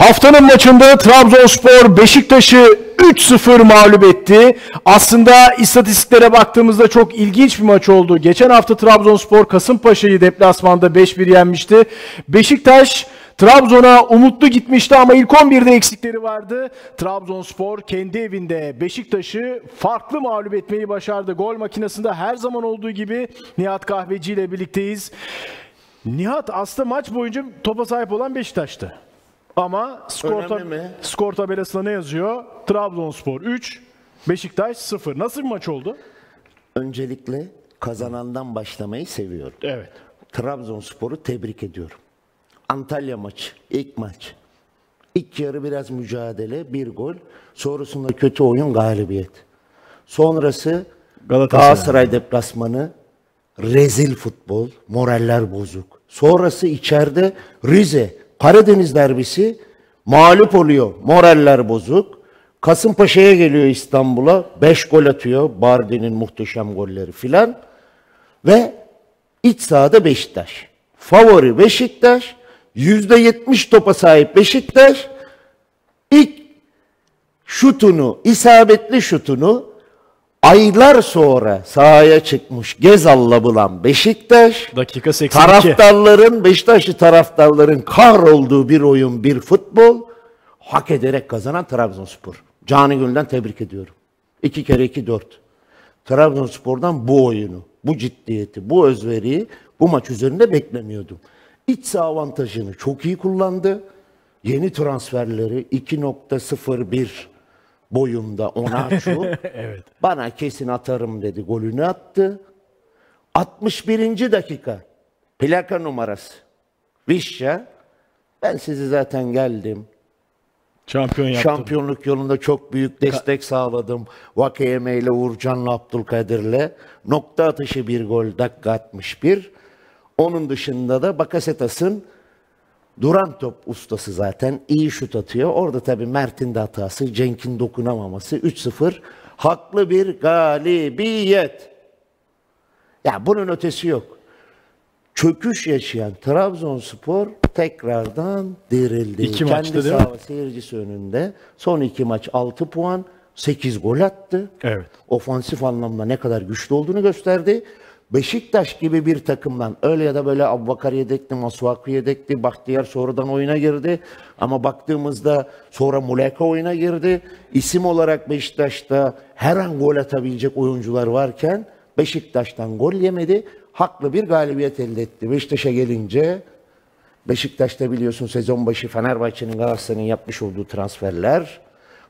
Haftanın maçında Trabzonspor Beşiktaş'ı 3-0 mağlup etti. Aslında istatistiklere baktığımızda çok ilginç bir maç oldu. Geçen hafta Trabzonspor Kasımpaşa'yı deplasmanda 5-1 yenmişti. Beşiktaş Trabzon'a umutlu gitmişti ama ilk 11'de eksikleri vardı. Trabzonspor kendi evinde Beşiktaş'ı farklı mağlup etmeyi başardı. Gol makinesinde her zaman olduğu gibi Nihat Kahveci ile birlikteyiz. Nihat aslında maç boyunca topa sahip olan Beşiktaş'tı. Ama skor, tab- mi? skor tabelasında ne yazıyor? Trabzonspor 3, Beşiktaş 0. Nasıl bir maç oldu? Öncelikle kazanandan başlamayı seviyorum. Evet. Trabzonspor'u tebrik ediyorum. Antalya maçı, ilk maç. İlk yarı biraz mücadele, bir gol. Sonrasında kötü oyun, galibiyet. Sonrası Galatasaray. Galatasaray deplasmanı, rezil futbol, moraller bozuk. Sonrası içeride Rize, Karadeniz derbisi mağlup oluyor, moraller bozuk. Kasımpaşa'ya geliyor İstanbul'a, 5 gol atıyor, Bardi'nin muhteşem golleri filan. Ve iç sahada Beşiktaş. Favori Beşiktaş, %70 topa sahip Beşiktaş. İlk şutunu, isabetli şutunu aylar sonra sahaya çıkmış Gezal'la bulan Beşiktaş. Dakika 82. Taraftarların, Beşiktaşlı taraftarların kahrolduğu bir oyun, bir futbol hak ederek kazanan Trabzonspor. Cani Gönül'den tebrik ediyorum. İki kere iki dört. Trabzonspor'dan bu oyunu, bu ciddiyeti, bu özveriyi bu maç üzerinde beklemiyordum. İç saha avantajını çok iyi kullandı. Yeni transferleri 2.01 boyunda Onaçu. Evet. Bana kesin atarım dedi. Golünü attı. 61. dakika. Plaka numarası. Vişya. Ben sizi zaten geldim. Şampiyon yaptı. Şampiyonluk yolunda çok büyük destek sağladım. Vakeyeme ile Uğurcan'la Abdülkadir'le. Nokta atışı bir gol dakika 61. Onun dışında da Bakasetas'ın duran top ustası zaten. iyi şut atıyor. Orada tabii Mert'in de hatası, Cenk'in dokunamaması. 3-0. Haklı bir galibiyet. Ya bunun ötesi yok. Çöküş yaşayan Trabzonspor tekrardan dirildi. İki Kendi maçta değil mi? seyircisi önünde. Son iki maç 6 puan, 8 gol attı. Evet. Ofansif anlamda ne kadar güçlü olduğunu gösterdi. Beşiktaş gibi bir takımdan öyle ya da böyle Abbakar yedekli, Masuaku yedekli, Bahtiyar sonradan oyuna girdi. Ama baktığımızda sonra Muleka oyuna girdi. İsim olarak Beşiktaş'ta her an gol atabilecek oyuncular varken Beşiktaş'tan gol yemedi. Haklı bir galibiyet elde etti. Beşiktaş'a gelince Beşiktaş'ta biliyorsun sezon başı Fenerbahçe'nin Galatasaray'ın yapmış olduğu transferler,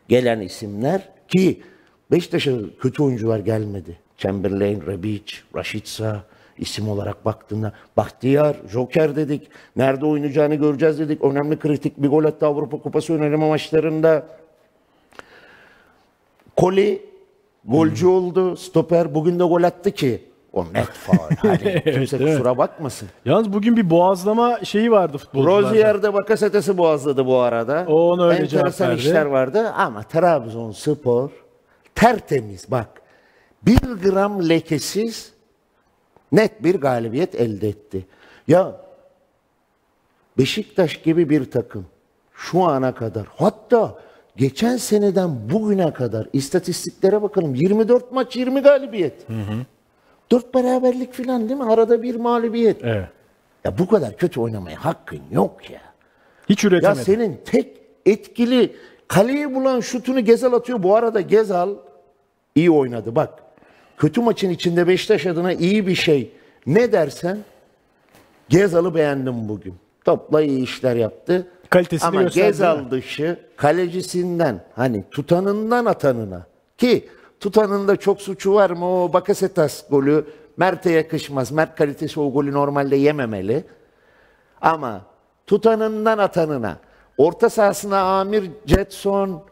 gelen isimler ki Beşiktaş'a kötü oyuncular gelmedi. Chamberlain, Rebic, Rashica isim olarak baktığında Bahtiyar, Joker dedik. Nerede oynayacağını göreceğiz dedik. Önemli kritik bir gol attı Avrupa Kupası öneleme maçlarında. Koli golcü oldu. Stoper bugün de gol attı ki. O net faul. Hani kimse mi? kusura bakmasın. Yalnız bugün bir boğazlama şeyi vardı futbolcularda. Rozier de Bakasetas'ı boğazladı bu arada. O ona öyle Enteresan işler vardı ama Trabzonspor tertemiz bak. Bir gram lekesiz net bir galibiyet elde etti. Ya Beşiktaş gibi bir takım şu ana kadar hatta geçen seneden bugüne kadar istatistiklere bakalım 24 maç 20 galibiyet. 4 beraberlik falan değil mi? Arada bir mağlubiyet. Evet. Ya bu kadar kötü oynamaya hakkın yok ya. Hiç Ya üretemedi. senin tek etkili kaleyi bulan şutunu Gezal atıyor. Bu arada Gezal iyi oynadı bak. Kötü maçın içinde Beşiktaş adına iyi bir şey. Ne dersen Gezal'ı beğendim bugün. Topla iyi işler yaptı. Kalitesini Ama Gezal dışı kalecisinden hani tutanından atanına ki tutanında çok suçu var mı o Bakasetas golü Mert'e yakışmaz. Mert kalitesi o golü normalde yememeli. Ama tutanından atanına, orta sahasına Amir, Jetson,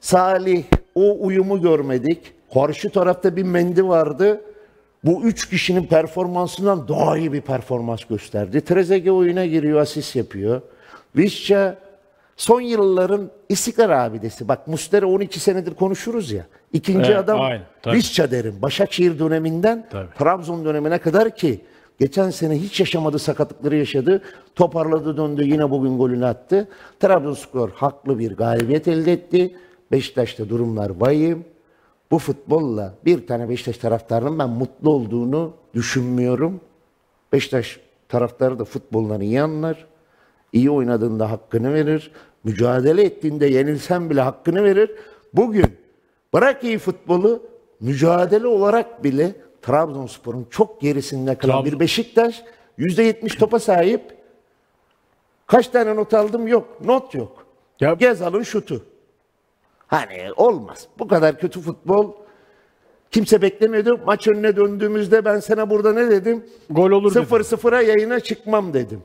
Salih o uyumu görmedik. Karşı tarafta bir Mendi vardı. Bu üç kişinin performansından daha iyi bir performans gösterdi. Trezeguet oyuna giriyor, asist yapıyor. Vişça son yılların istikrar abidesi. Bak Mustera 12 senedir konuşuruz ya. İkinci Evet, adam aynen, tabii. Vişça derim. Başakşehir döneminden Tabii. Trabzon dönemine kadar ki Geçen sene hiç yaşamadı sakatlıkları yaşadı. Toparladı döndü yine bugün golünü attı. Trabzonspor haklı bir galibiyet elde etti. Beşiktaş'ta durumlar vahim. Bu futbolla bir tane Beşiktaş taraftarının ben mutlu olduğunu düşünmüyorum. Beşiktaş taraftarı da futbolları iyi anlar. İyi oynadığında hakkını verir. Mücadele ettiğinde yenilsen bile hakkını verir. Bugün bırak iyi futbolu mücadele olarak bile Trabzonspor'un çok gerisinde kalan Trabzon- bir Beşiktaş %70 topa sahip. Kaç tane not aldım? Yok. Not yok. Ya- Gezal'ın şutu. Hani olmaz. Bu kadar kötü futbol kimse beklemiyordu. Maç önüne döndüğümüzde ben sana burada ne dedim? Gol olur dedim. 0-0'a yayına çıkmam dedim.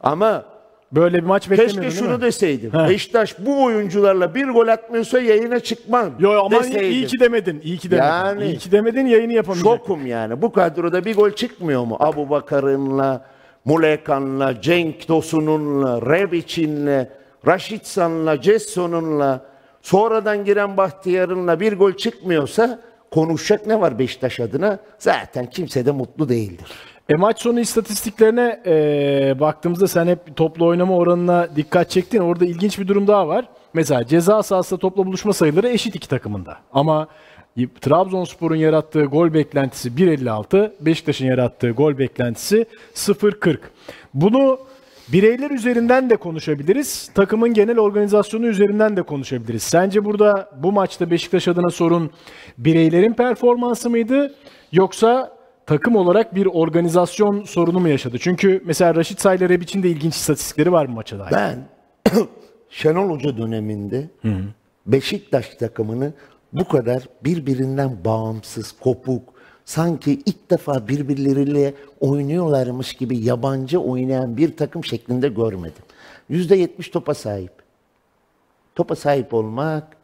Ama Böyle bir maç beklemiyordun keşke şunu deseydim. He. Beşiktaş bu oyuncularla bir gol atmıyorsa yayına çıkmam. Yo ama deseydim. iyi ki demedin. İyi ki demedin. Yani- iyi ki demedin yayını yapamayacak. Şokum yani. Bu kadroda bir gol çıkmıyor mu? Abu Bakar'ınla, Mulekan'la, Cenk Tosun'unla, Rebic'inle, Raşitsan'la, Cesson'unla, sonradan giren Bahtiyar'ınla bir gol çıkmıyorsa konuşacak ne var Beşiktaş adına? Zaten kimse de mutlu değildir. E maç sonu istatistiklerine e, baktığımızda sen hep toplu oynama oranına dikkat çektin. Orada ilginç bir durum daha var. Mesela ceza sahasında topla buluşma sayıları eşit iki takımında. Ama Trabzonspor'un yarattığı gol beklentisi 1.56, Beşiktaş'ın yarattığı gol beklentisi 0.40. Bunu bireyler üzerinden de konuşabiliriz. Takımın genel organizasyonu üzerinden de konuşabiliriz. Sence burada bu maçta Beşiktaş adına sorun bireylerin performansı mıydı yoksa takım olarak bir organizasyon sorunu mu yaşadı? Çünkü mesela Raşit Sayla Rebic'in de ilginç istatistikleri var bu maça dair. Ben Şenol Hoca döneminde Beşiktaş takımını bu kadar birbirinden bağımsız, kopuk, sanki ilk defa birbirleriyle oynuyorlarmış gibi yabancı oynayan bir takım şeklinde görmedim. %70 topa sahip. Topa sahip olmak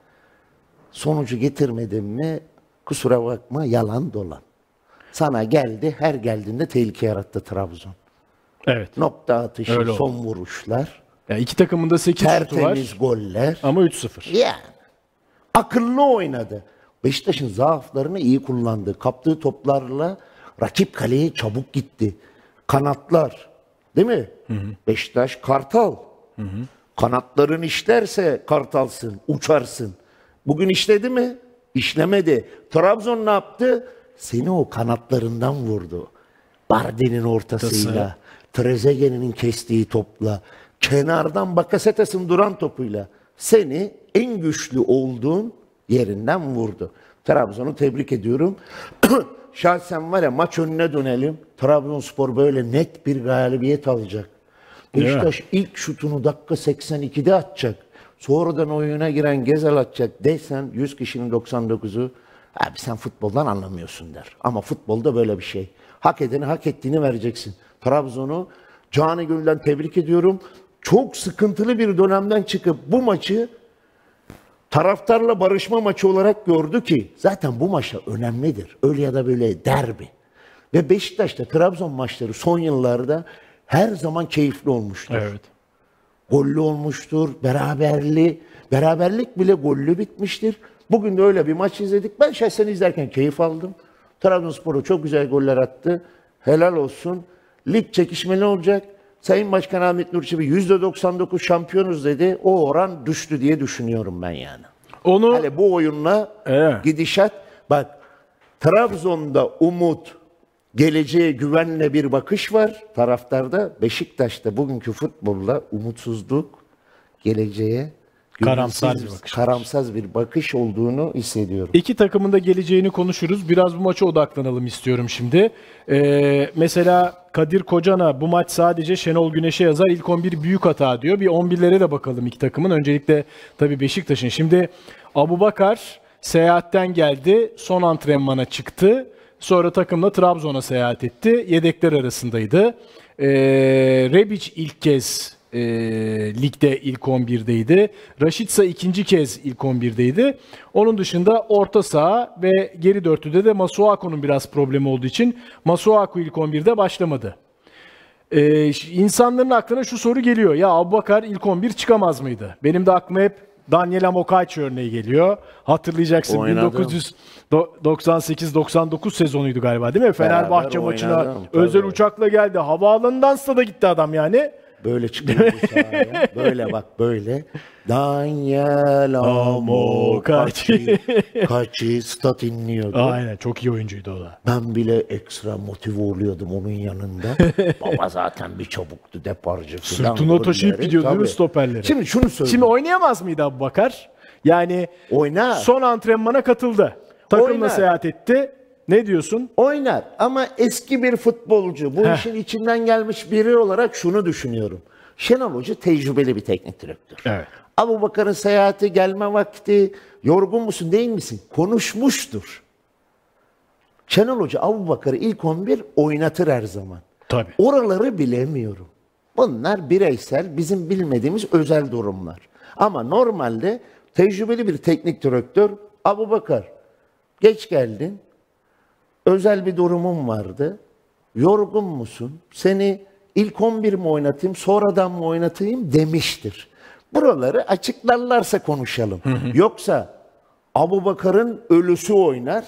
sonucu getirmedim mi kusura bakma yalan dolan. Sana geldi her geldiğinde tehlike yarattı Trabzon. Evet. Nokta atışı, Öyle oldu. son vuruşlar. Yani iki takımın da 8 şutu Tertemiz var goller. ama 3-0. Yani. Akıllı oynadı. Beşiktaş'ın zaaflarını iyi kullandı. Kaptığı toplarla rakip kaleye çabuk gitti. Kanatlar. Değil mi? Beşiktaş kartal. Kanatların işlerse kartalsın, uçarsın. Bugün işledi mi? İşlemedi. Trabzon ne yaptı? Seni o kanatlarından vurdu. Bardi'nin ortasıyla, Trezeguet'in kestiği topla, kenardan Bakasetas'ın duran topuyla seni en güçlü olduğun yerinden vurdu. Trabzon'u tebrik ediyorum. Şahsen var ya maç önüne dönelim. Trabzonspor böyle net bir galibiyet alacak. Beşiktaş ilk şutunu dakika 82'de atacak. Sonradan oyuna giren Gezel atacak desen 100 kişinin 99'u abi sen futboldan anlamıyorsun der. Ama futbolda böyle bir şey. Hak edeni hak ettiğini vereceksin. Trabzon'u canı gönülden tebrik ediyorum. Çok sıkıntılı bir dönemden çıkıp bu maçı taraftarla barışma maçı olarak gördü ki zaten bu maçta önemlidir. Öyle ya da böyle derbi. Ve Beşiktaş'ta Trabzon maçları son yıllarda her zaman keyifli olmuştur. Evet. Gollü olmuştur, beraberli, beraberlik bile gollü bitmiştir. Bugün de öyle bir maç izledik. Ben şahsen izlerken keyif aldım. Trabzonspor'u çok güzel goller attı. Helal olsun. Lig çekişmeli olacak. Sayın Başkan Ahmet Nur Çebi %99 şampiyonuz dedi. O oran düştü diye düşünüyorum ben yani. Onu Hele bu oyunla Evet. gidişat bak Trabzon'da umut, geleceğe güvenle bir bakış var taraftarda. Beşiktaş'ta bugünkü futbolla umutsuzluk, geleceğe Karamsar bir bakış karamsaz bir bakış olduğunu hissediyorum. İki takımın da geleceğini konuşuruz. Biraz bu maça odaklanalım istiyorum şimdi. Ee, mesela Kadir Kocan'a bu maç sadece Şenol Güneş'e yazar. İlk 11 büyük hata diyor. Bir 11'lere de bakalım iki takımın. Öncelikle tabii Beşiktaş'ın. Şimdi Abu Bakar seyahatten geldi. Son antrenmana çıktı. Sonra takımla Trabzon'a seyahat etti. Yedekler arasındaydı. Ee, Rebic ilk kez e, ligde ilk 11'deydi. Raşitsa ikinci kez ilk 11'deydi. Onun dışında orta saha ve geri dörtlüde de Masuaku'nun biraz problemi olduğu için Masuaku ilk 11'de başlamadı. Ş- insanların aklına şu soru geliyor. Ya Abubakar ilk 11 çıkamaz mıydı? Benim de aklıma hep Daniel Amokachi örneği geliyor. Hatırlayacaksın Oynadım. 1998-99 sezonuydu galiba değil mi? Fenerbahçe maçına oynadım, özel uçakla geldi. Havaalanından stada gitti adam yani. Böyle çıkıyor bu sahaya. Böyle bak böyle. Daniel Amokachi. Kaçı stat inliyordu. Aynen çok iyi oyuncuydu o da. Ben bile ekstra motive oluyordum onun yanında. Baba zaten bir çabuktu, deparcı falan. Sırtına taşıyıp gidiyordu değil mi Tabii. stoperleri? Şimdi şunu söyleyeyim. Şimdi oynayamaz mıydı Abu Bakar? Yani Oynar. son antrenmana katıldı. Takımla Oynar. seyahat etti. Ne diyorsun? Oynar ama eski bir futbolcu. Bu Heh. işin içinden gelmiş biri olarak şunu düşünüyorum. Şenol Hoca tecrübeli bir teknik direktör. Evet. Abu Bakar'ın seyahati gelme vakti yorgun musun değil misin? Konuşmuştur. Şenol Hoca Abu Bakar'ı ilk 11 oynatır her zaman. Tabii. Oraları bilemiyorum. Bunlar bireysel, bizim bilmediğimiz özel durumlar. Ama normalde tecrübeli bir teknik direktör Abu Bakar geç geldin, özel bir durumun vardı, yorgun musun, seni ilk 11 mi oynatayım, sonradan mı oynatayım demiştir. Buraları açıklarlarsa konuşalım. Yoksa Abu Bakar'ın ölüsü oynar,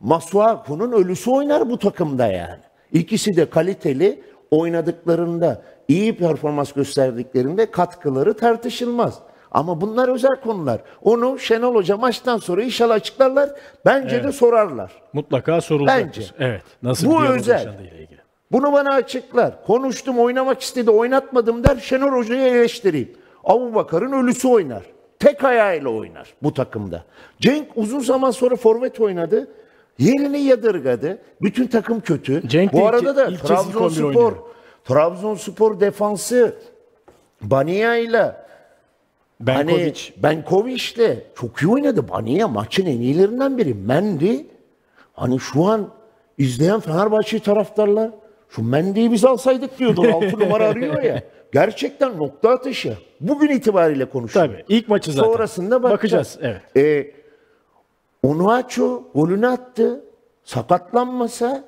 Masuaku'nun ölüsü oynar bu takımda yani. İkisi de kaliteli oynadıklarında, iyi performans gösterdiklerinde katkıları tartışılmaz. Ama bunlar özel konular. Onu Şenol Hoca maçtan sonra inşallah açıklarlar. Bence de sorarlar. Mutlaka sorulacaktır. Bence. Evet. Nasıl Bu özel. Bunu bana açıklar. Konuştum, oynamak istedi, oynatmadım der. Şenol Hoca'yı eleştireyim. Abu Bakar'ın ölüsü oynar. Tek ayağıyla oynar bu takımda. Cenk uzun zaman sonra forvet oynadı. Yerini yadırgadı. Bütün takım kötü. Cenk bu arada da ilk kez ilk 11 Trabzonspor. Trabzonspor defansı Bania'yla Benkovic. Hani Benkovic'le çok iyi oynadı. Baniya maçın en iyilerinden biri. Mendy hani şu an izleyen Fenerbahçe taraftarlar şu Mendy'yi biz alsaydık diyordu. 6 numara arıyor ya. Gerçekten nokta atışı. Bugün itibariyle konuşuyorum. Tabii. İlk maçı zaten. Sonrasında bakacağız. bakacağız. Evet. E, Onuachu golünü attı. Sakatlanmasa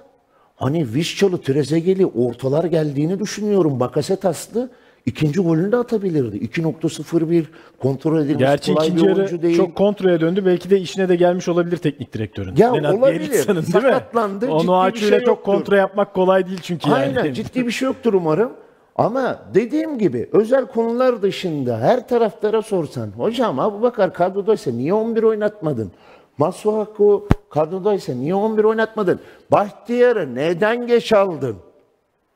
hani Vişçalı Trezeguet'li ortalar geldiğini düşünüyorum. Bakasetaslı ikinci golünü de atabilirdi. 2.01 kontrol edilmiş Gerçi kolay ikinci bir yarı değil. çok kontraya döndü. Belki de işine de gelmiş olabilir teknik direktörün. Ya Lennart olabilir. Bielitsa'nın değil mi? Sakatlandı, ciddi Onu bir ile şey çok yoktur. kontra yapmak kolay değil çünkü yani. Aynen ciddi bir şey yoktur umarım. Ama dediğim gibi özel konular dışında her taraftara sorsan hocam Abu Bakar kadrodaysa niye 11 oynatmadın? Masuaku kadrodaysa niye 11 oynatmadın? Bahtiyar'ı neden geç aldın?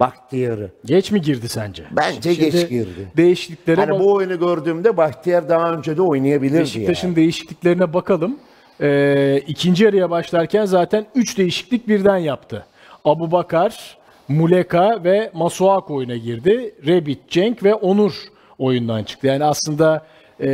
Bahtiyar'ı. Geç mi girdi sence? Bence Şimdi geç girdi. Değişikliklere bak- bu oyunu gördüğümde Bahtiyar daha önce de oynayabilirdi Beşiktaş'ın yani. değişikliklerine bakalım. Ee, ikinci yarıya başlarken zaten 3 değişiklik birden yaptı. Abu Bakar, Muleka ve Masuaku oyuna girdi. Rebit, Cenk ve Onur oyundan çıktı. Yani aslında e,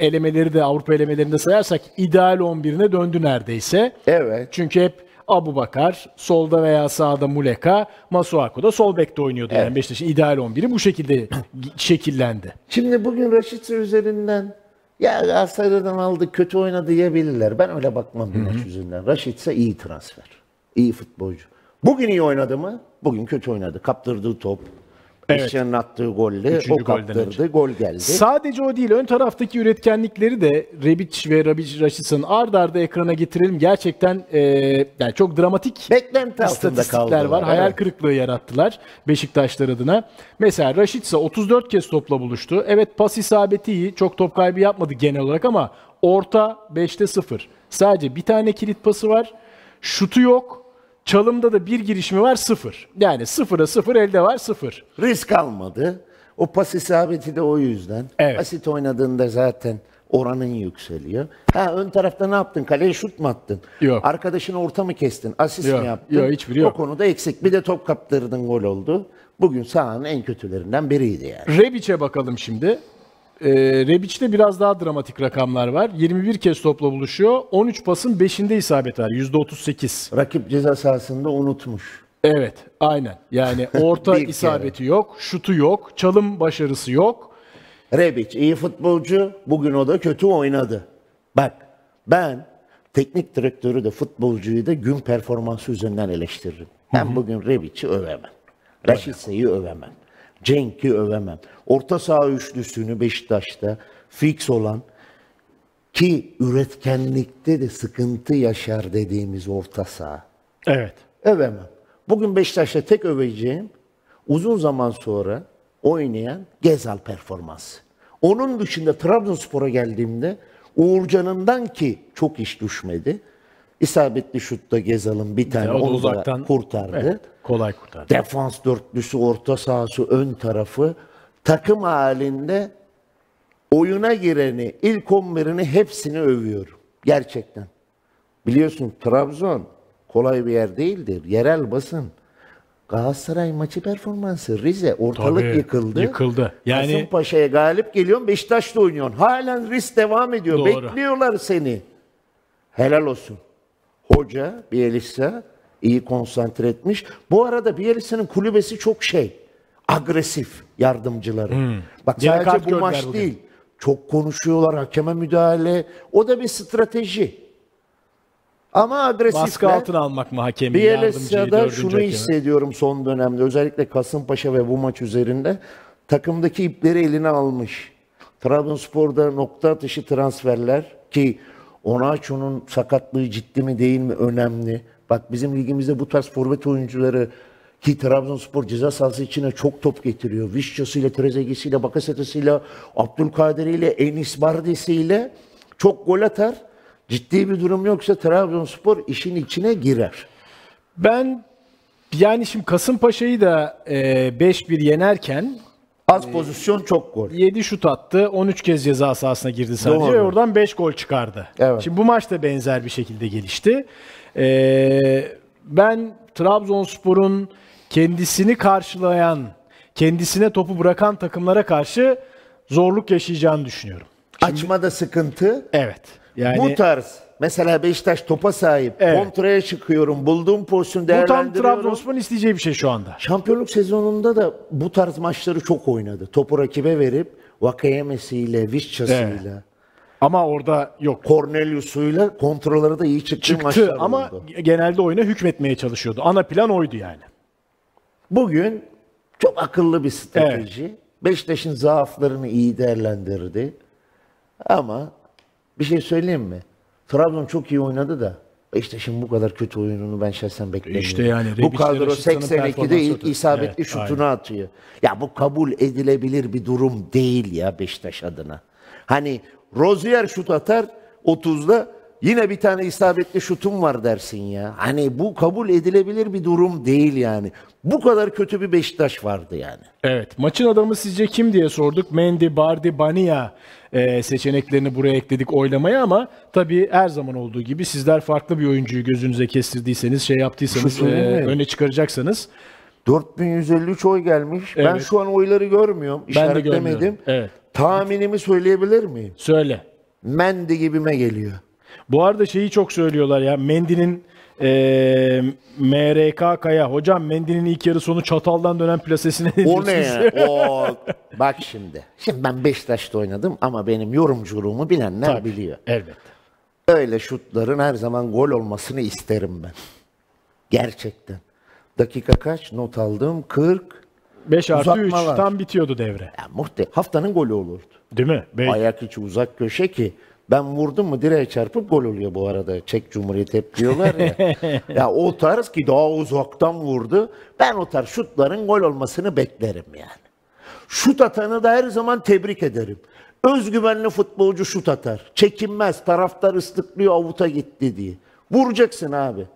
elemeleri de Avrupa elemelerinde sayarsak ideal 11'ine döndü neredeyse. Evet. Çünkü hep Abu Bakar, solda veya sağda Muleka, Masuaku da sol bekte oynuyordu. Yani Beşiktaş'ın ideal 11'i bu şekilde şekillendi. Şimdi bugün Raşit'si üzerinden ya Galatasaray'dan aldı kötü oynadı diyebilirler. Ben öyle bakmam bir maç yüzünden. Raşit'se iyi transfer. İyi futbolcu. Bugün iyi oynadı mı? Bugün kötü oynadı. Kaptırdığı top. Eşyanın attığı golle Üçüncü o golden kaptırdı. önce. Gol geldi. Sadece o değil, ön taraftaki üretkenlikleri de Rebic ve Rabic Raşitsa'nın ard arda ekrana getirelim. Gerçekten e, yani çok dramatik Beklenti altında istatistikler kaldılar. var. Hayal evet. kırıklığı yarattılar Beşiktaşlar adına. Mesela Raşitsa 34 kez topla buluştu. Evet pas isabeti iyi. Çok top kaybı yapmadı genel olarak ama orta 5'te 0. Sadece bir tane kilit pası var. Şutu yok. Çalımda da bir girişimi var 0. Yani 0'a 0 elde var 0. Risk almadı. O pas isabeti de o yüzden. Evet. Basit oynadığında zaten oranın yükseliyor. Ha ön tarafta ne yaptın? Kaleye şut mu attın? Yok. Arkadaşını orta mı kestin? Asist Yok, mi yaptın? yok, hiçbiri yok. O konuda eksik. Bir de top kaptırdın gol oldu. Bugün sahanın en kötülerinden biriydi yani. Rebic'e bakalım şimdi. Ee, Rebic'te biraz daha dramatik rakamlar var. 21 kez topla buluşuyor. 13 pasın 5'inde isabet var. %38. Rakip ceza sahasında unutmuş. Evet, aynen. Yani orta Bir kere. isabeti yok, şutu yok, çalım başarısı yok. Rebic iyi futbolcu. Bugün o da kötü oynadı. Bak ben teknik direktörü de futbolcuyu da gün performansı üzerinden eleştiririm. Ben bugün Rebic'i övemem. Raşitse'yi övemem. Cenk'i övemem. Orta saha üçlüsünü Beşiktaş'ta fix olan ki üretkenlikte de sıkıntı yaşar dediğimiz orta saha. Evet. Övemem. Bugün Beşiktaş'ta tek öveceğim uzun zaman sonra oynayan Gezal performansı. Onun dışında Trabzonspor'a geldiğimde Uğurcan'ından ki çok iş düşmedi. İsabetli şutta Gezal'ın bir tane O da onu da uzaktan kurtardı. Evet, kolay kurtardı. Defans dörtlüsü, orta sahası, ön tarafı takım halinde oyuna gireni, ilk 11'ini hepsini övüyorum. Gerçekten. Biliyorsun Trabzon kolay bir yer değildir. Yerel basın. Galatasaray maçı performansı. Rize ortalık Tabii, yıkıldı. yıkıldı. Yani- Kasımpaşa'ya galip geliyorsun Beşiktaş'ta oynuyorsun. Halen risk devam ediyor. Doğru. Bekliyorlar seni. Helal olsun. Hoca Bielitsa iyi konsantre etmiş. Bu arada Bielitsa'nın kulübesi çok şey. Agresif yardımcıları. Bak Gene kart sadece bu maç bugün. değil. Çok konuşuyorlar, hakeme müdahale. O da bir strateji. Ama agresifler. Baskı altına almak mı hakemi, Bielitsa'da dördüncü şunu hakemi? hissediyorum son dönemde. Özellikle Kasımpaşa ve bu maç üzerinde. Takımdaki ipleri eline almış. Trabzonspor'da nokta atışı transferler ki Onaço'nun sakatlığı ciddi mi değil mi önemli. Bak bizim ligimizde bu tarz forvet oyuncuları ki Trabzonspor ceza sahası içine çok top getiriyor. Vişçasıyla, Trezeguet'iyle, Bakasetas'ıyla, Abdülkadir'iyle, Enis Bardes'iyle çok gol atar. Ciddi bir durum yoksa Trabzonspor işin içine girer. Ben yani şimdi Kasımpaşa'yı da e, 5-1 yenerken Az pozisyon çok gol. 7 şut attı. 13 kez ceza sahasına girdi sadece Doğru. ve oradan 5 gol çıkardı. Evet. Şimdi bu maç da benzer bir şekilde gelişti. Ee, ben Trabzonspor'un kendisini karşılayan, kendisine topu bırakan takımlara karşı zorluk yaşayacağını düşünüyorum. Açmada sıkıntı. Evet. Yani bu tarz mesela Beşiktaş topa sahip. Evet. Kontraya çıkıyorum. Bulduğum pozisyonu bu tam değerlendiriyorum. İsteyeceği bir şey şu anda. Şampiyonluk sezonunda da bu tarz maçları çok oynadı. Topu rakibe verip Vakayemesi'yle, Vişçası'yla, Ama orada yok. Cornelius'uyla kontrolları da iyi çıktığı Çıktı maçlar ama oldu. genelde oyuna hükmetmeye çalışıyordu. Ana plan oydu yani. Bugün çok akıllı bir strateji. Beşiktaş'ın zaaflarını iyi değerlendirdi. Ama bir şey söyleyeyim mi? Trabzon çok iyi oynadı da Beşiktaş'ın bu kadar kötü oyununu ben şahsen beklemiyorum. İşte yani bu kadro Raşitsa'nın 82'de performansı ilk isabetli Evet, şutunu atıyor. Ya bu kabul edilebilir bir durum değil ya Beşiktaş adına. Hani Rozier şut atar 30'da yine bir tane isabetli şutum var dersin ya. Hani bu kabul edilebilir bir durum değil yani. Bu kadar kötü bir Beşiktaş vardı yani. Evet. Maçın adamı sizce kim diye sorduk. Mendy, Bardi, Bania e, seçeneklerini buraya ekledik oylamaya ama tabii her zaman olduğu gibi sizler farklı bir oyuncuyu gözünüze kestirdiyseniz, şey yaptıysanız, e, öne çıkaracaksanız 4153 oy gelmiş. Ben Evet. şu an oyları görmüyorum. ben de İşaretlemedim. görmüyorum. Evet. Tahminimi söyleyebilir miyim? Söyle. Mendy gibime geliyor. Bu arada şeyi çok söylüyorlar ya. Mendy'nin e, MRK Kaya. Hocam Mendy'nin ilk yarı sonu çataldan dönen plasesine ne O ne ya? O, bak şimdi. Şimdi ben Beşiktaş'ta oynadım ama benim yorumculuğumu bilenler Tabii, biliyor. Elbette. Öyle şutların her zaman gol olmasını isterim ben. Gerçekten. Dakika kaç? Not aldım. 40. 5 artı 3 Uzatmalar. tam bitiyordu devre. Ya muhte haftanın golü olurdu. Değil mi? Beş. Ayak içi uzak köşe ki ben vurdum mu direğe çarpıp gol oluyor bu arada. Çek Cumhuriyeti hep diyorlar ya. ya o tarz ki daha uzaktan vurdu. Ben o tarz şutların gol olmasını beklerim yani. Şut atanı da her zaman tebrik ederim. Özgüvenli futbolcu şut atar. Çekinmez. Taraftar ıslıklıyor avuta gitti diye. Vuracaksın abi.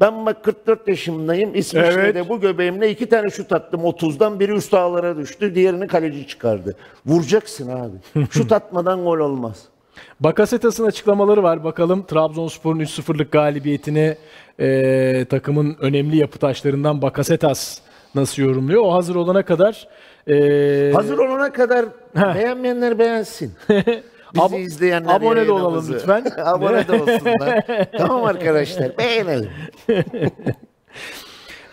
Ben bak 44 yaşındayım. İsviçre'de Evet. bu göbeğimle iki tane şut attım 30'dan. Biri üst ağlara düştü. Diğerini kaleci çıkardı. Vuracaksın abi. şut atmadan gol olmaz. Bakasetas'ın açıklamaları var. Bakalım Trabzonspor'un 3-0'lık galibiyetini e, takımın önemli yapı taşlarından Bakasetas nasıl yorumluyor? O hazır olana kadar e, Hazır olana kadar Heh. beğenmeyenler beğensin. Bizi izleyenler abone de olalım lütfen. abone de olsunlar. tamam arkadaşlar beğenelim.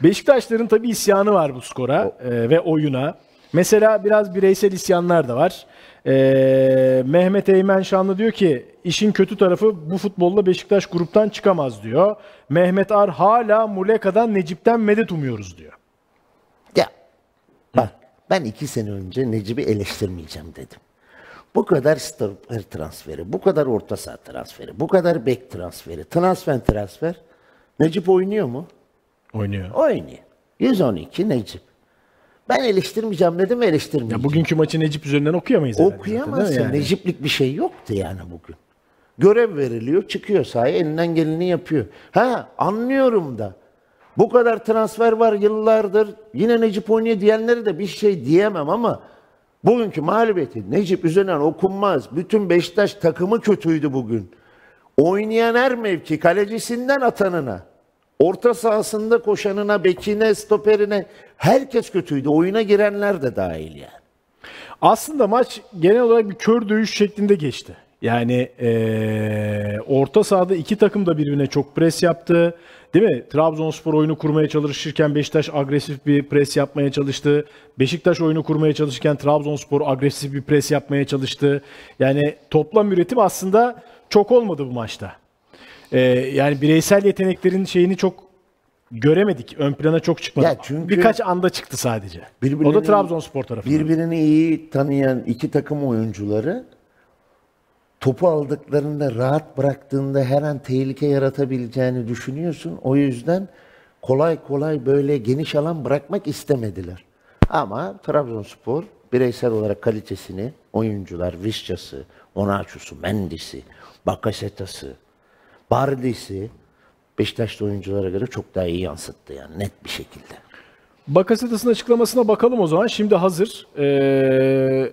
Beşiktaşların tabii isyanı var bu skora e, ve oyuna. Mesela biraz bireysel isyanlar da var. E, Mehmet Eymen Şanlı diyor ki işin kötü tarafı bu futbolla Beşiktaş gruptan çıkamaz diyor. Mehmet Ar hala Muleka'dan Necip'ten medet umuyoruz diyor. Ya bak ben iki sene önce Necip'i eleştirmeyeceğim dedim. Bu kadar stoper transferi, bu kadar orta saha transferi, bu kadar bek transferi, transfer transfer. Necip oynuyor mu? Oynuyor. Oynuyor. 112 Necip. Ben eleştirmeyeceğim dedim eleştirmeyeceğim. Ya bugünkü maçı Necip üzerinden okuyamayız. herhalde zaten, Okuyamazsın. yani? Neciplik bir şey yoktu yani bugün. Görev veriliyor, çıkıyor sahaya, elinden geleni yapıyor. Ha, anlıyorum da. Bu kadar transfer var yıllardır. Yine Necip oynuyor diyenlere de bir şey diyemem ama bugünkü mağlubiyeti Necip üzerinden okunmaz. Bütün Beşiktaş takımı kötüydü bugün. Oynayan her mevki kalecisinden atanına, orta sahasında koşanına, bekine, stoperine herkes kötüydü. Oyuna girenler de dahil yani. Aslında maç genel olarak bir kör dövüş şeklinde geçti. Yani eee, orta sahada iki takım da birbirine çok pres yaptı. Değil mi? Trabzonspor oyunu kurmaya çalışırken Beşiktaş agresif bir pres yapmaya çalıştı. Beşiktaş oyunu kurmaya çalışırken Trabzonspor agresif bir pres yapmaya çalıştı. Yani toplam üretim aslında çok olmadı bu maçta. Eee, yani bireysel yeteneklerin şeyini çok göremedik. Ön plana çok çıkmadı. Ya çünkü- Birkaç anda çıktı sadece. O da Trabzonspor tarafından. Birbirini iyi tanıyan iki takım oyuncuları topu aldıklarında rahat bıraktığında her an tehlike yaratabileceğini düşünüyorsun. O yüzden kolay kolay böyle geniş alan bırakmak istemediler. Ama Trabzonspor bireysel olarak kalitesini oyuncular Visca'sı, Onaçu'su, Mendis'i, Bakasetas'ı, Bardis'i Beşiktaşlı oyunculara göre çok daha iyi yansıttı yani net bir şekilde. Bakasetas'ın açıklamasına bakalım o zaman. Şimdi hazır. Ee,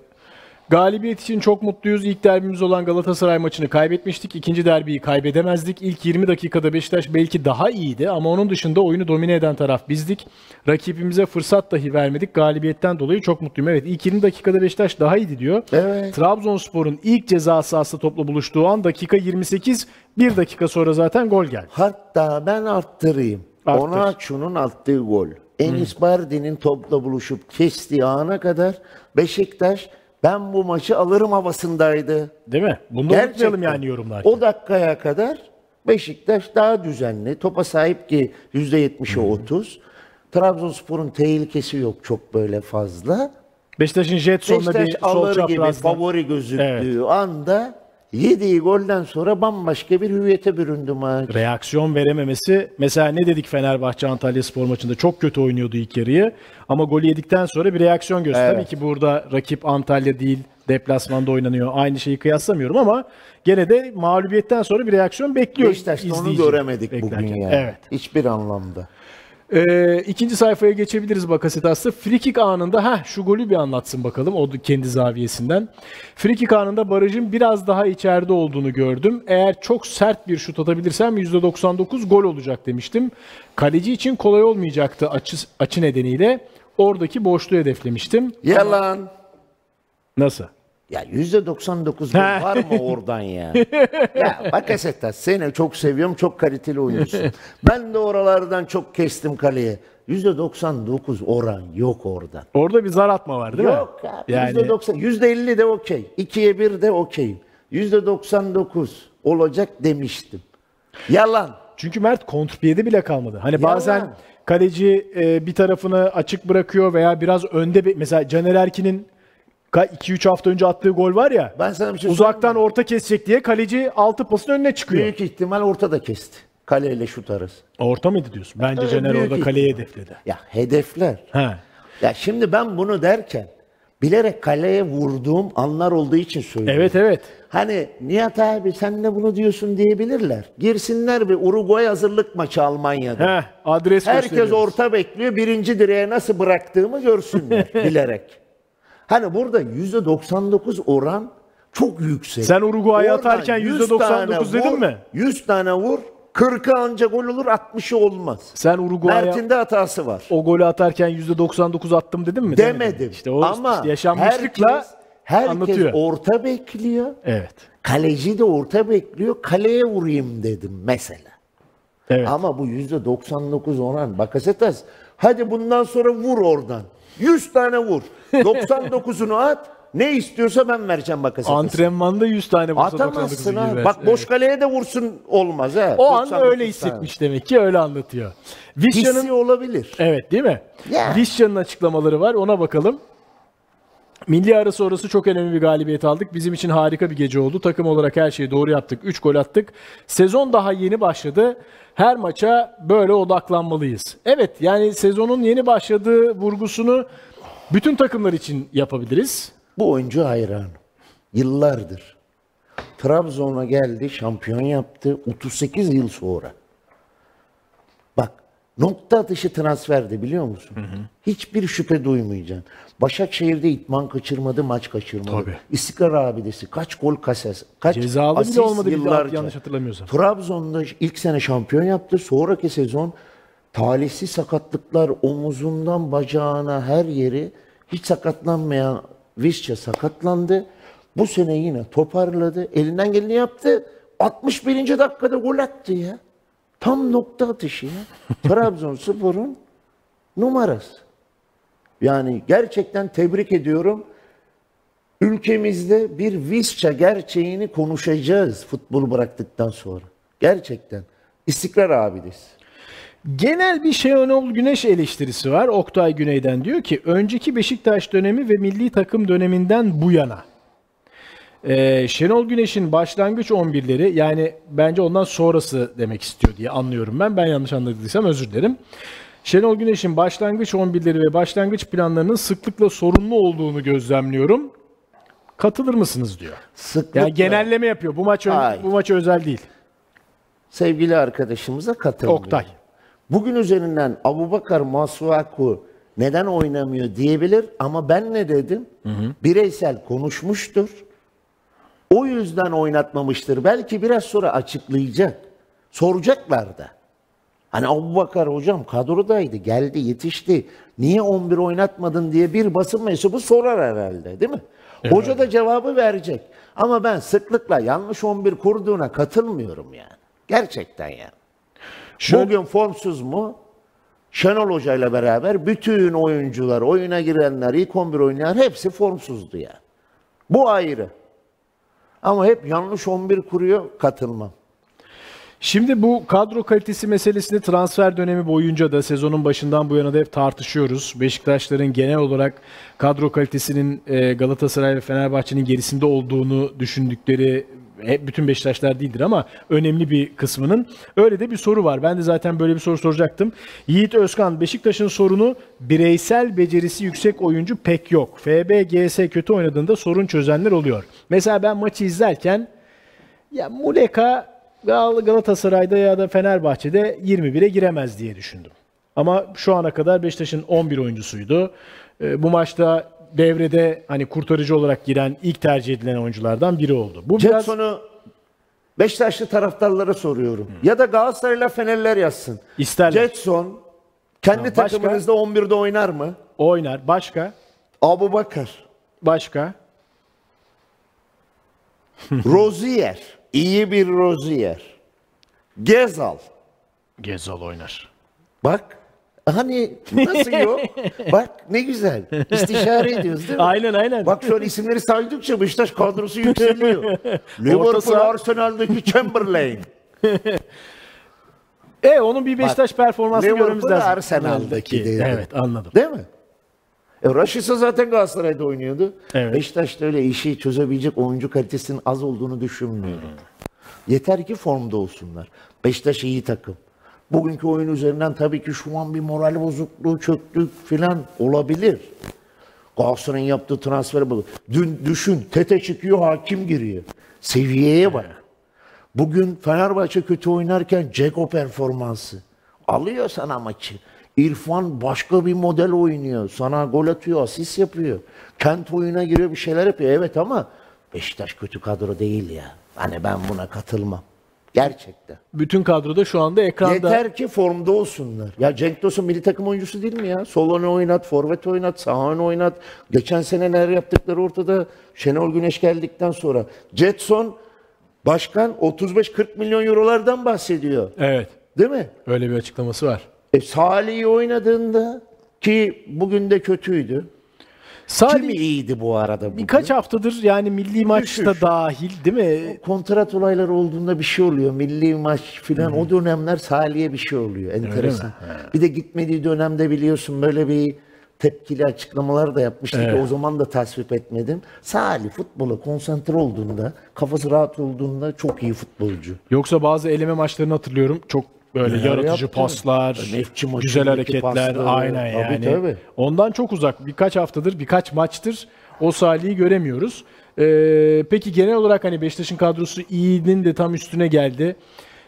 galibiyet için çok mutluyuz. İlk derbimiz olan Galatasaray maçını kaybetmiştik. İkinci derbiyi kaybedemezdik. İlk 20 dakikada Beşiktaş belki daha iyiydi ama onun dışında oyunu domine eden taraf bizdik. Rakibimize fırsat dahi vermedik. Galibiyetten dolayı çok mutluyum. Evet ilk 20 dakikada Beşiktaş daha iyiydi diyor. Evet. Trabzonspor'un ilk ceza sahası topla buluştuğu an dakika 28. Bir dakika sonra zaten gol geldi. Hatta ben arttırayım. Arttır. Onaçu'nun attığı gol. Enis Bardi'nin topla buluşup kestiği ana kadar Beşiktaş ben bu maçı alırım havasındaydı. Değil mi? Bunu da unutmayalım yani yorumlarken. O dakikaya kadar Beşiktaş daha düzenli. Topa sahip ki %70'e 30. Trabzonspor'un tehlikesi yok çok böyle fazla. Beşiktaş'ın jet sonuna Beşiktaş bir sol alır gibi favori gözüktüğü Evet. anda yediği golden sonra bambaşka bir hüviyete büründü maç. reaksiyon verememesi. Mesela ne dedik Fenerbahçe Antalya Spor maçında çok kötü oynuyordu ilk yarıyı. Ama golü yedikten sonra bir reaksiyon gösterdi. Tabii ki burada rakip Antalya değil, deplasmanda oynanıyor. Aynı şeyi kıyaslamıyorum ama gene de mağlubiyetten sonra bir reaksiyon bekliyor. Beşiktaş'ta onu göremedik beklerken. bugün yani. Evet. Hiçbir anlamda. Ee, ikinci sayfaya geçebiliriz Bakasetas'ta. Frikik anında ha şu golü bir anlatsın bakalım o kendi zaviyesinden. Frikik anında barajın biraz daha içeride olduğunu gördüm. Eğer çok sert bir şut atabilirsem %99 gol olacak demiştim. Kaleci için kolay olmayacaktı açı, açı nedeniyle. Oradaki boşluğu hedeflemiştim. Yalan. Nasıl? Ya yüzde 99 gol Ha. var mı oradan ya? ya Bakasetas seni çok seviyorum. Çok kaliteli oyuncusun. ben de oralardan çok kestim kaleye. Yüzde 99 oran yok oradan. Orada bir zar atma var değil yok mi? abi. Yani Yüzde 90, yüzde 50 de okey. İkiye bir de okey. Yüzde 99 olacak demiştim. Yalan. Çünkü Mert kontrpiyede bile kalmadı. Hani bazen Yalan. kaleci e, bir tarafını açık bırakıyor veya biraz önde be- mesela Caner Erkin'in 2-3 hafta önce attığı gol var ya. Ben sana bir şey uzaktan orta kesecek diye kaleci altı pasın önüne çıkıyor. Büyük ihtimal ortada kesti. Kaleyle şut arası. Orta mıydı diyorsun? Bence Caner büyük orada kaleyi ihtimal. hedefledi. Ya hedefler. He. Ya şimdi ben bunu derken bilerek kaleye vurduğum anlar olduğu için söylüyorum. Evet evet. Hani Nihat abi sen de bunu diyorsun diyebilirler. Girsinler bir Uruguay hazırlık maçı Almanya'da. He, adres Herkes orta bekliyor. Birinci direğe nasıl bıraktığımı görsünler bilerek. Hani burada yüzde 99 oran çok yüksek. Sen Uruguay'a atarken 100 %99 tane dedin vur, mi? 100 tane vur. 40'ı ancak gol olur 60'ı olmaz. Sen Uruguay'a Mert'in de hatası var. o golü atarken %99 attım dedin mi? Demedim. İşte o Ama işte yaşanmışlıkla herkes, herkes anlatıyor. orta bekliyor. Evet. Kaleci de orta bekliyor. Kaleye vurayım dedim mesela. Evet. Ama bu yüzde 99 oran. Bakasetas hadi bundan sonra vur oradan. 100 tane vur. 99'unu at. Ne istiyorsa ben vereceğim Bakasetas'a. Antrenmanda 100 tane vursa Atamazsın 99'u ha. gibi Bak versin. boş kaleye de vursun olmaz ha. O an 99 öyle tane. hissetmiş demek ki öyle anlatıyor. Hissi olabilir. Evet değil mi? Ya. Vişya'nın açıklamaları var ona bakalım. Milli ara sonrası çok önemli bir galibiyet aldık. Bizim için harika bir gece oldu. Takım olarak her şeyi doğru yaptık. 3 gol attık. Sezon daha yeni başladı. Her maça böyle odaklanmalıyız. Evet yani sezonun yeni başladığı vurgusunu bütün takımlar için yapabiliriz. Bu oyuncu hayran. Yıllardır. Trabzon'a geldi, şampiyon yaptı 38 yıl sonra. Nokta atışı transferdi biliyor musun? Hiçbir şüphe duymayacaksın. Başakşehir'de itman kaçırmadı, maç kaçırmadı. Tabii. İstikrar abidesi, kaç gol kases, kaç Cezalı bile asist olmadı bir de, yıllarca. yanlış hatırlamıyorsam. Trabzon'da ilk sene şampiyon yaptı. Sonraki sezon talihsiz sakatlıklar omuzundan bacağına her yeri hiç sakatlanmayan Visca sakatlandı. Bu sene yine toparladı. Elinden geleni yaptı. 61. dakikada gol attı ya. Tam nokta atışı ya. Trabzonspor'un numarası. Yani gerçekten tebrik ediyorum. Ülkemizde bir Visca gerçeğini konuşacağız futbolu bıraktıktan sonra. Gerçekten. İstikrar abidesi. Genel bir Şenol Güneş eleştirisi var. Oktay Güney'den diyor ki önceki Beşiktaş dönemi ve milli takım döneminden bu yana ee, Şenol Güneş'in başlangıç 11'leri yani bence ondan sonrası demek istiyor diye anlıyorum ben. Ben yanlış anladıysam özür dilerim. Şenol Güneş'in başlangıç 11'leri ve başlangıç planlarının sıklıkla sorunlu olduğunu gözlemliyorum. Katılır mısınız diyor. Sıklıkla Yani genelleme yapıyor. Bu maç Hayır. bu maça özel değil. sevgili arkadaşımıza katılmıyor. Oktay. Bugün üzerinden Abubakar Masuaku neden oynamıyor diyebilir ama ben ne dedim? Bireysel konuşmuştur. O yüzden oynatmamıştır. Belki biraz sonra açıklayacak. Soracaklar da. Hani Abubakar hocam kadrodaydı, geldi, yetişti. Niye 11 oynatmadın diye bir basın mensubu sorar herhalde değil mi? Hoca da cevabı verecek. Ama ben sıklıkla yanlış 11 kurduğuna katılmıyorum yani. Gerçekten yani. Şöyle- Bugün formsuz mu? Şenol Hoca ile beraber bütün oyuncular, oyuna girenler, ilk 11 oynayan hepsi formsuzdu ya. Bu ayrı. Ama hep yanlış 11 kuruyor, katılmam. Şimdi bu kadro kalitesi meselesini transfer dönemi boyunca da sezonun başından bu yana da hep tartışıyoruz. Beşiktaşların genel olarak kadro kalitesinin e, Galatasaray ve Fenerbahçe'nin gerisinde olduğunu düşündükleri hep bütün Beşiktaşlar değildir ama önemli bir kısmının. Öyle de bir soru var. Ben de zaten böyle bir soru soracaktım. Yiğit Özkan, Beşiktaş'ın sorunu bireysel becerisi yüksek oyuncu pek yok. FB, GS kötü oynadığında sorun çözenler oluyor. Mesela ben maçı izlerken ya Muleka Gal- Galatasaray'da ya da Fenerbahçe'de 21'e giremez diye düşündüm. Ama şu ana kadar Beşiktaş'ın 11 oyuncusuydu. Ee, bu maçta devrede hani kurtarıcı olarak giren ilk tercih edilen oyunculardan biri oldu. Bu biraz Jetson'u Beşiktaşlı taraftarlara soruyorum. Ya da Galatasaray'la Fenerler yazsın. İsterler. Jetson kendi başka? takımınızda 11'de oynar mı? oynar. Başka? Abu Bakar, Başka? Rozier, iyi bir Rozier. Gezal. Gezal oynar. Bak hani nasıl yok? Bak ne güzel. İstişare ediyoruz değil mi? Aynen aynen. Bak şu an isimleri saydıkça Beşiktaş kadrosu yükseliyor. Liverpool Arsenal'daki Chamberlain. E onun bir Beşiktaş performansı Liverpool görmemiz lazım. Arsenal'daki dedi. Evet anladım. Değil mi? E Raşit'sa zaten Galatasaray'da oynuyordu. Evet. Beşiktaş'ta öyle işi çözebilecek oyuncu kalitesinin az olduğunu düşünmüyorum. Yeter ki formda olsunlar. Beşiktaş iyi takım. Bugünkü oyun üzerinden tabii ki şu an bir moral bozukluğu, çöktük filan olabilir. Galatasaray'ın yaptığı transferi bak. Dün düşün, Tete çıkıyor, hakim giriyor. Seviyeye bak. Bugün Fenerbahçe kötü oynarken Ceko performansı. Alıyor sana maçı. İrfan başka bir model oynuyor. Sana gol atıyor, asist yapıyor. Kent oyuna giriyor, bir şeyler yapıyor. Evet ama Beşiktaş kötü kadro değil ya. Hani ben buna katılmam. Gerçekten. Bütün kadroda şu anda ekranda. Yeter ki formda olsunlar. Ya Cenk Tosun milli takım oyuncusu değil mi ya? Sol öne oynat, forvet oynat, sağ öne oynat. Geçen sene neler yaptıkları ortada. Şenol Güneş geldikten sonra. Jetson başkan 35-40 milyon eurolardan bahsediyor. Evet. Değil mi? Öyle bir açıklaması var. E, Salih'i oynadığında ki bugün de kötüydü. Kim iyiydi bu arada bugün? birkaç haftadır yani milli maçta dahil değil mi? kontrat olayları olduğunda bir şey oluyor. Milli maç filan o dönemler Salih'e bir şey oluyor. Enteresan. Bir de gitmediği dönemde biliyorsun böyle bir tepkili açıklamalar da yapmıştı ki Evet. o zaman da tasvip etmedim. Salih futbola konsantre olduğunda, kafası rahat olduğunda çok iyi futbolcu. Yoksa bazı eleme maçlarını hatırlıyorum. Çok böyle Neler yaratıcı yaptı? paslar, Nefçi maçındaki güzel hareketler. pasları. Aynen Tabii, yani. tabii. Ondan çok uzak. Birkaç haftadır, birkaç maçtır o Salih'i göremiyoruz. Ee, peki genel olarak hani Beşiktaş'ın kadrosu iyinin de tam üstüne geldi.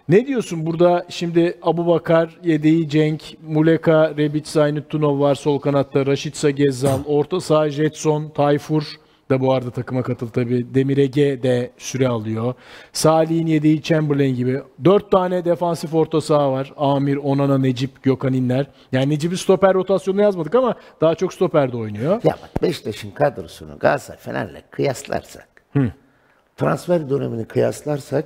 Ne diyorsun burada şimdi Abu Bakar, Yedeği Cenk, Muleka, Rebic, Zaynuttunov var sol kanatta, Raşitsa Gezzal, orta saha Jetson, Tayfur da bu arada takıma katıldı tabii. Demir Ege de süre alıyor. Salih'in yedeği Chamberlain gibi. Dört tane defansif orta saha var. Amir, Onana, Necip, Gökhan İnler. Yani Necip'i stoper rotasyonuna yazmadık ama daha çok stoperde oynuyor. Ya bak Beşiktaş'ın kadrosunu Galatasaray Fener'le kıyaslarsak, transfer dönemini kıyaslarsak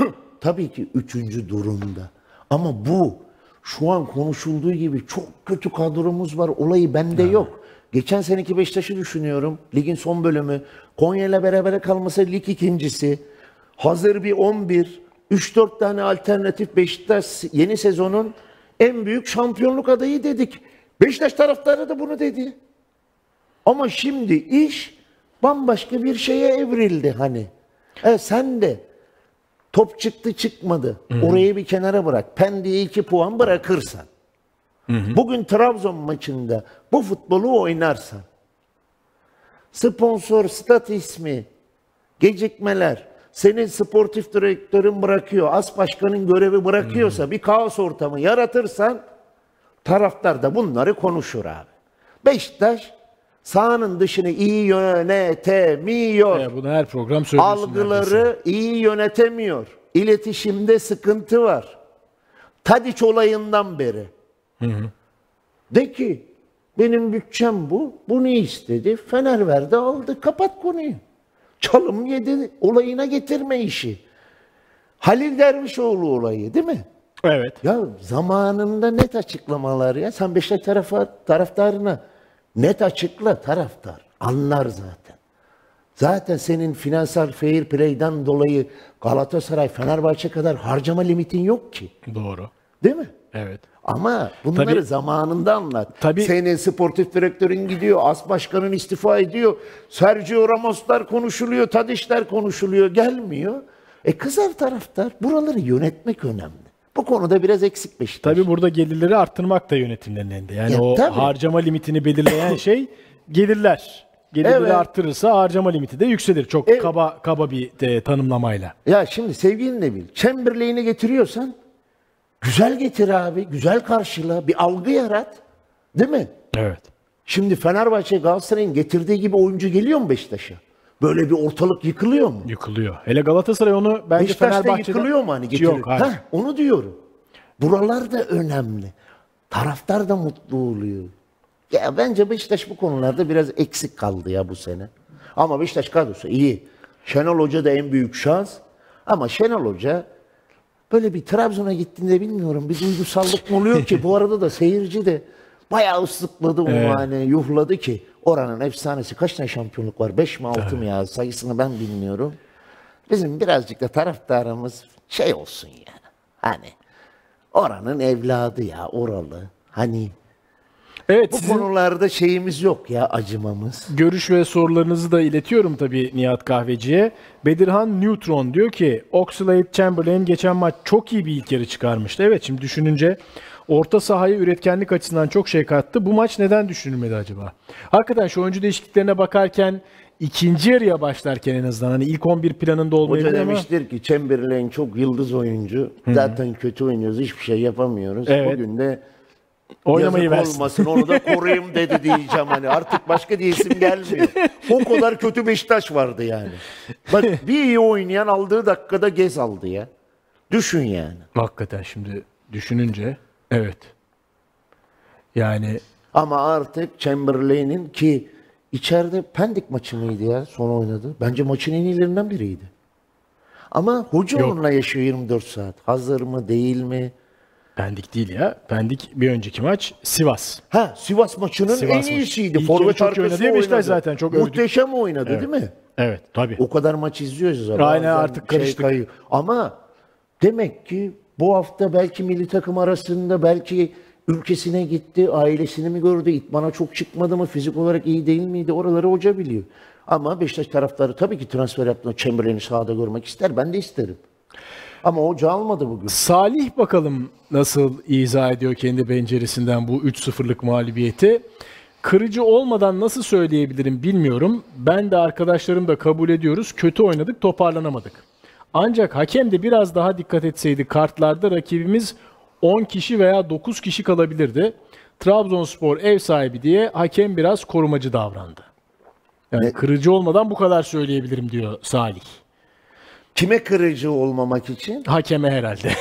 tabii ki üçüncü durumda. Ama bu şu an konuşulduğu gibi çok kötü kadromuz var. Olayı bende yok. Geçen seneki Beşiktaş'ı düşünüyorum. Ligin son bölümü. Konya ile beraber kalması lig ikincisi. Hazır bir 11. 3-4 tane alternatif Beşiktaş yeni sezonun en büyük şampiyonluk adayı dedik. Beşiktaş taraftarı da bunu dedi. Ama şimdi iş bambaşka bir şeye evrildi hani. E sen de top çıktı çıkmadı. Orayı bir kenara bırak. Pendik'e iki puan bırakırsan. Bugün Trabzon maçında bu futbolu oynarsan. Sponsor, stat ismi, gecikmeler, senin sportif direktörün bırakıyor, as başkanın görevi bırakıyorsa bir kaos ortamı yaratırsan taraftar da bunları konuşur abi. Beşiktaş sahanın dışını iyi yönetemiyor. E, bunu her program söylüyorsun. Algıları neredeyse. iyi yönetemiyor. İletişimde sıkıntı var. Tadiç olayından beri. De ki benim bütçem bu. Bunu istedi. Fener verdi aldı. Kapat konuyu. Çalım yedi olayına getirme işi. Halil Dervişoğlu olayı değil mi? Evet. Ya zamanında net açıklamalar ya. Sen Beşiktaş tarafa, taraftarına net açıkla taraftar. Anlar zaten. Zaten senin finansal fair play'den dolayı Galatasaray, Fenerbahçe kadar harcama limitin yok ki. Doğru. Değil mi? Evet. Ama bunları Tabii- zamanında anlat. Tabii- Senin sportif direktörün gidiyor, as başkanın istifa ediyor. Sergio Ramos'lar konuşuluyor, Tadişler konuşuluyor, gelmiyor. E kızar taraftar. Buraları yönetmek önemli. Bu konuda biraz eksik Beşiktaş. Tabii burada gelirleri arttırmak da yönetimlerin elinde. Yani Ya, o tabii. harcama limitini belirleyen şey gelirler. Gelirleri Evet. arttırırsa harcama limiti de yükselir. Çok Evet. kaba kaba bir e, tanımlamayla. Ya şimdi sevgili Nebil, Chamberlain'i getiriyorsan güzel getir abi, güzel karşıla, bir algı yarat. Değil mi? Evet. Şimdi Fenerbahçe Galatasaray'ın getirdiği gibi oyuncu geliyor mu Beşiktaş'a? Böyle bir ortalık yıkılıyor mu? Yıkılıyor. Hele Galatasaray onu bence Beşiktaş'ta Fenerbahçe'de... yıkılıyor mu hani getirir? Yok hayır. Heh, onu diyorum. Buralar da önemli. Taraftar da mutlu oluyor. Ya bence Beşiktaş bu konularda biraz eksik kaldı ya bu sene. Ama Beşiktaş kadrosu iyi. Şenol Hoca da en büyük şans. Ama Şenol Hoca böyle bir Trabzon'a gittiğinde bilmiyorum bir duygusallık mı oluyor ki bu arada da seyirci de bayağı ıslıkladı onu Evet. hani yuhladı ki oranın efsanesi kaç tane şampiyonluk var 5 mi 6 mı ya sayısını ben bilmiyorum. Bizim birazcık da taraftarımız şey olsun yani. Hani oranın evladı ya oralı. Hani Evet bu sizin konularda şeyimiz yok ya acımamız. görüş ve sorularınızı da iletiyorum tabii Nihat Kahveci'ye. Bedirhan Neutron diyor ki Oxlade Chamberlain geçen maç çok iyi bir ilk yarı çıkarmıştı. Evet şimdi düşününce orta sahaya üretkenlik açısından çok şey kattı. Bu maç neden düşünülmedi acaba? Hakikaten şu oyuncu değişikliklerine bakarken ikinci yarıya başlarken en azından hani ilk 11 planında Hoca olmayabilir ama demiştir ki Chamberlain çok yıldız oyuncu. Zaten kötü oynuyoruz. Hiçbir şey yapamıyoruz. Evet. Bugün de oynamayı yazık versin. olmasın onu da koruyayım dedi diyeceğim hani. Artık başka diyesim gelmiyor. O kadar kötü Beşiktaş vardı yani. Bak bir iyi oynayan aldığı dakikada gez aldı ya. Düşün yani. Hakikaten şimdi düşününce evet. Yani Ama artık Chamberlain'in ki içeride Pendik maçı mıydı ya son oynadı? Bence maçın en iyilerinden biriydi. Ama hoca Yok. onunla yaşıyor 24 saat. Hazır mı değil mi? Pendik değil ya. Pendik bir önceki maç Sivas. Ha Sivas maçının Sivas en maçı. iyisiydi. Forvet çok oynadı Beşiktaş zaten, çok övdük. Muhteşem oynadı değil mi? Evet tabii. O kadar maç izliyoruz ama. Aynen, artık karıştık. Ama demek ki bu hafta belki milli takım arasında belki Ülkesine gitti, ailesini mi gördü, itmana çok çıkmadı mı, fizik olarak iyi değil miydi? Oraları hoca biliyor. Ama Beşiktaş taraftarı tabii ki transfer yaptığında Chamberlain'i sahada görmek ister. Ben de isterim. Ama hoca almadı bugün. Salih bakalım nasıl izah ediyor kendi penceresinden bu 3-0'lık mağlubiyeti. Kırıcı olmadan nasıl söyleyebilirim bilmiyorum. Ben de arkadaşlarım da kabul ediyoruz. Kötü oynadık, toparlanamadık. Ancak hakem de biraz daha dikkat etseydi kartlarda rakibimiz 10 kişi veya 9 kişi kalabilirdi. Trabzonspor ev sahibi diye hakem biraz korumacı davrandı. Yani Ne- kırıcı olmadan bu kadar söyleyebilirim diyor Salih. Kime kırıcı olmamak için? Hakeme herhalde.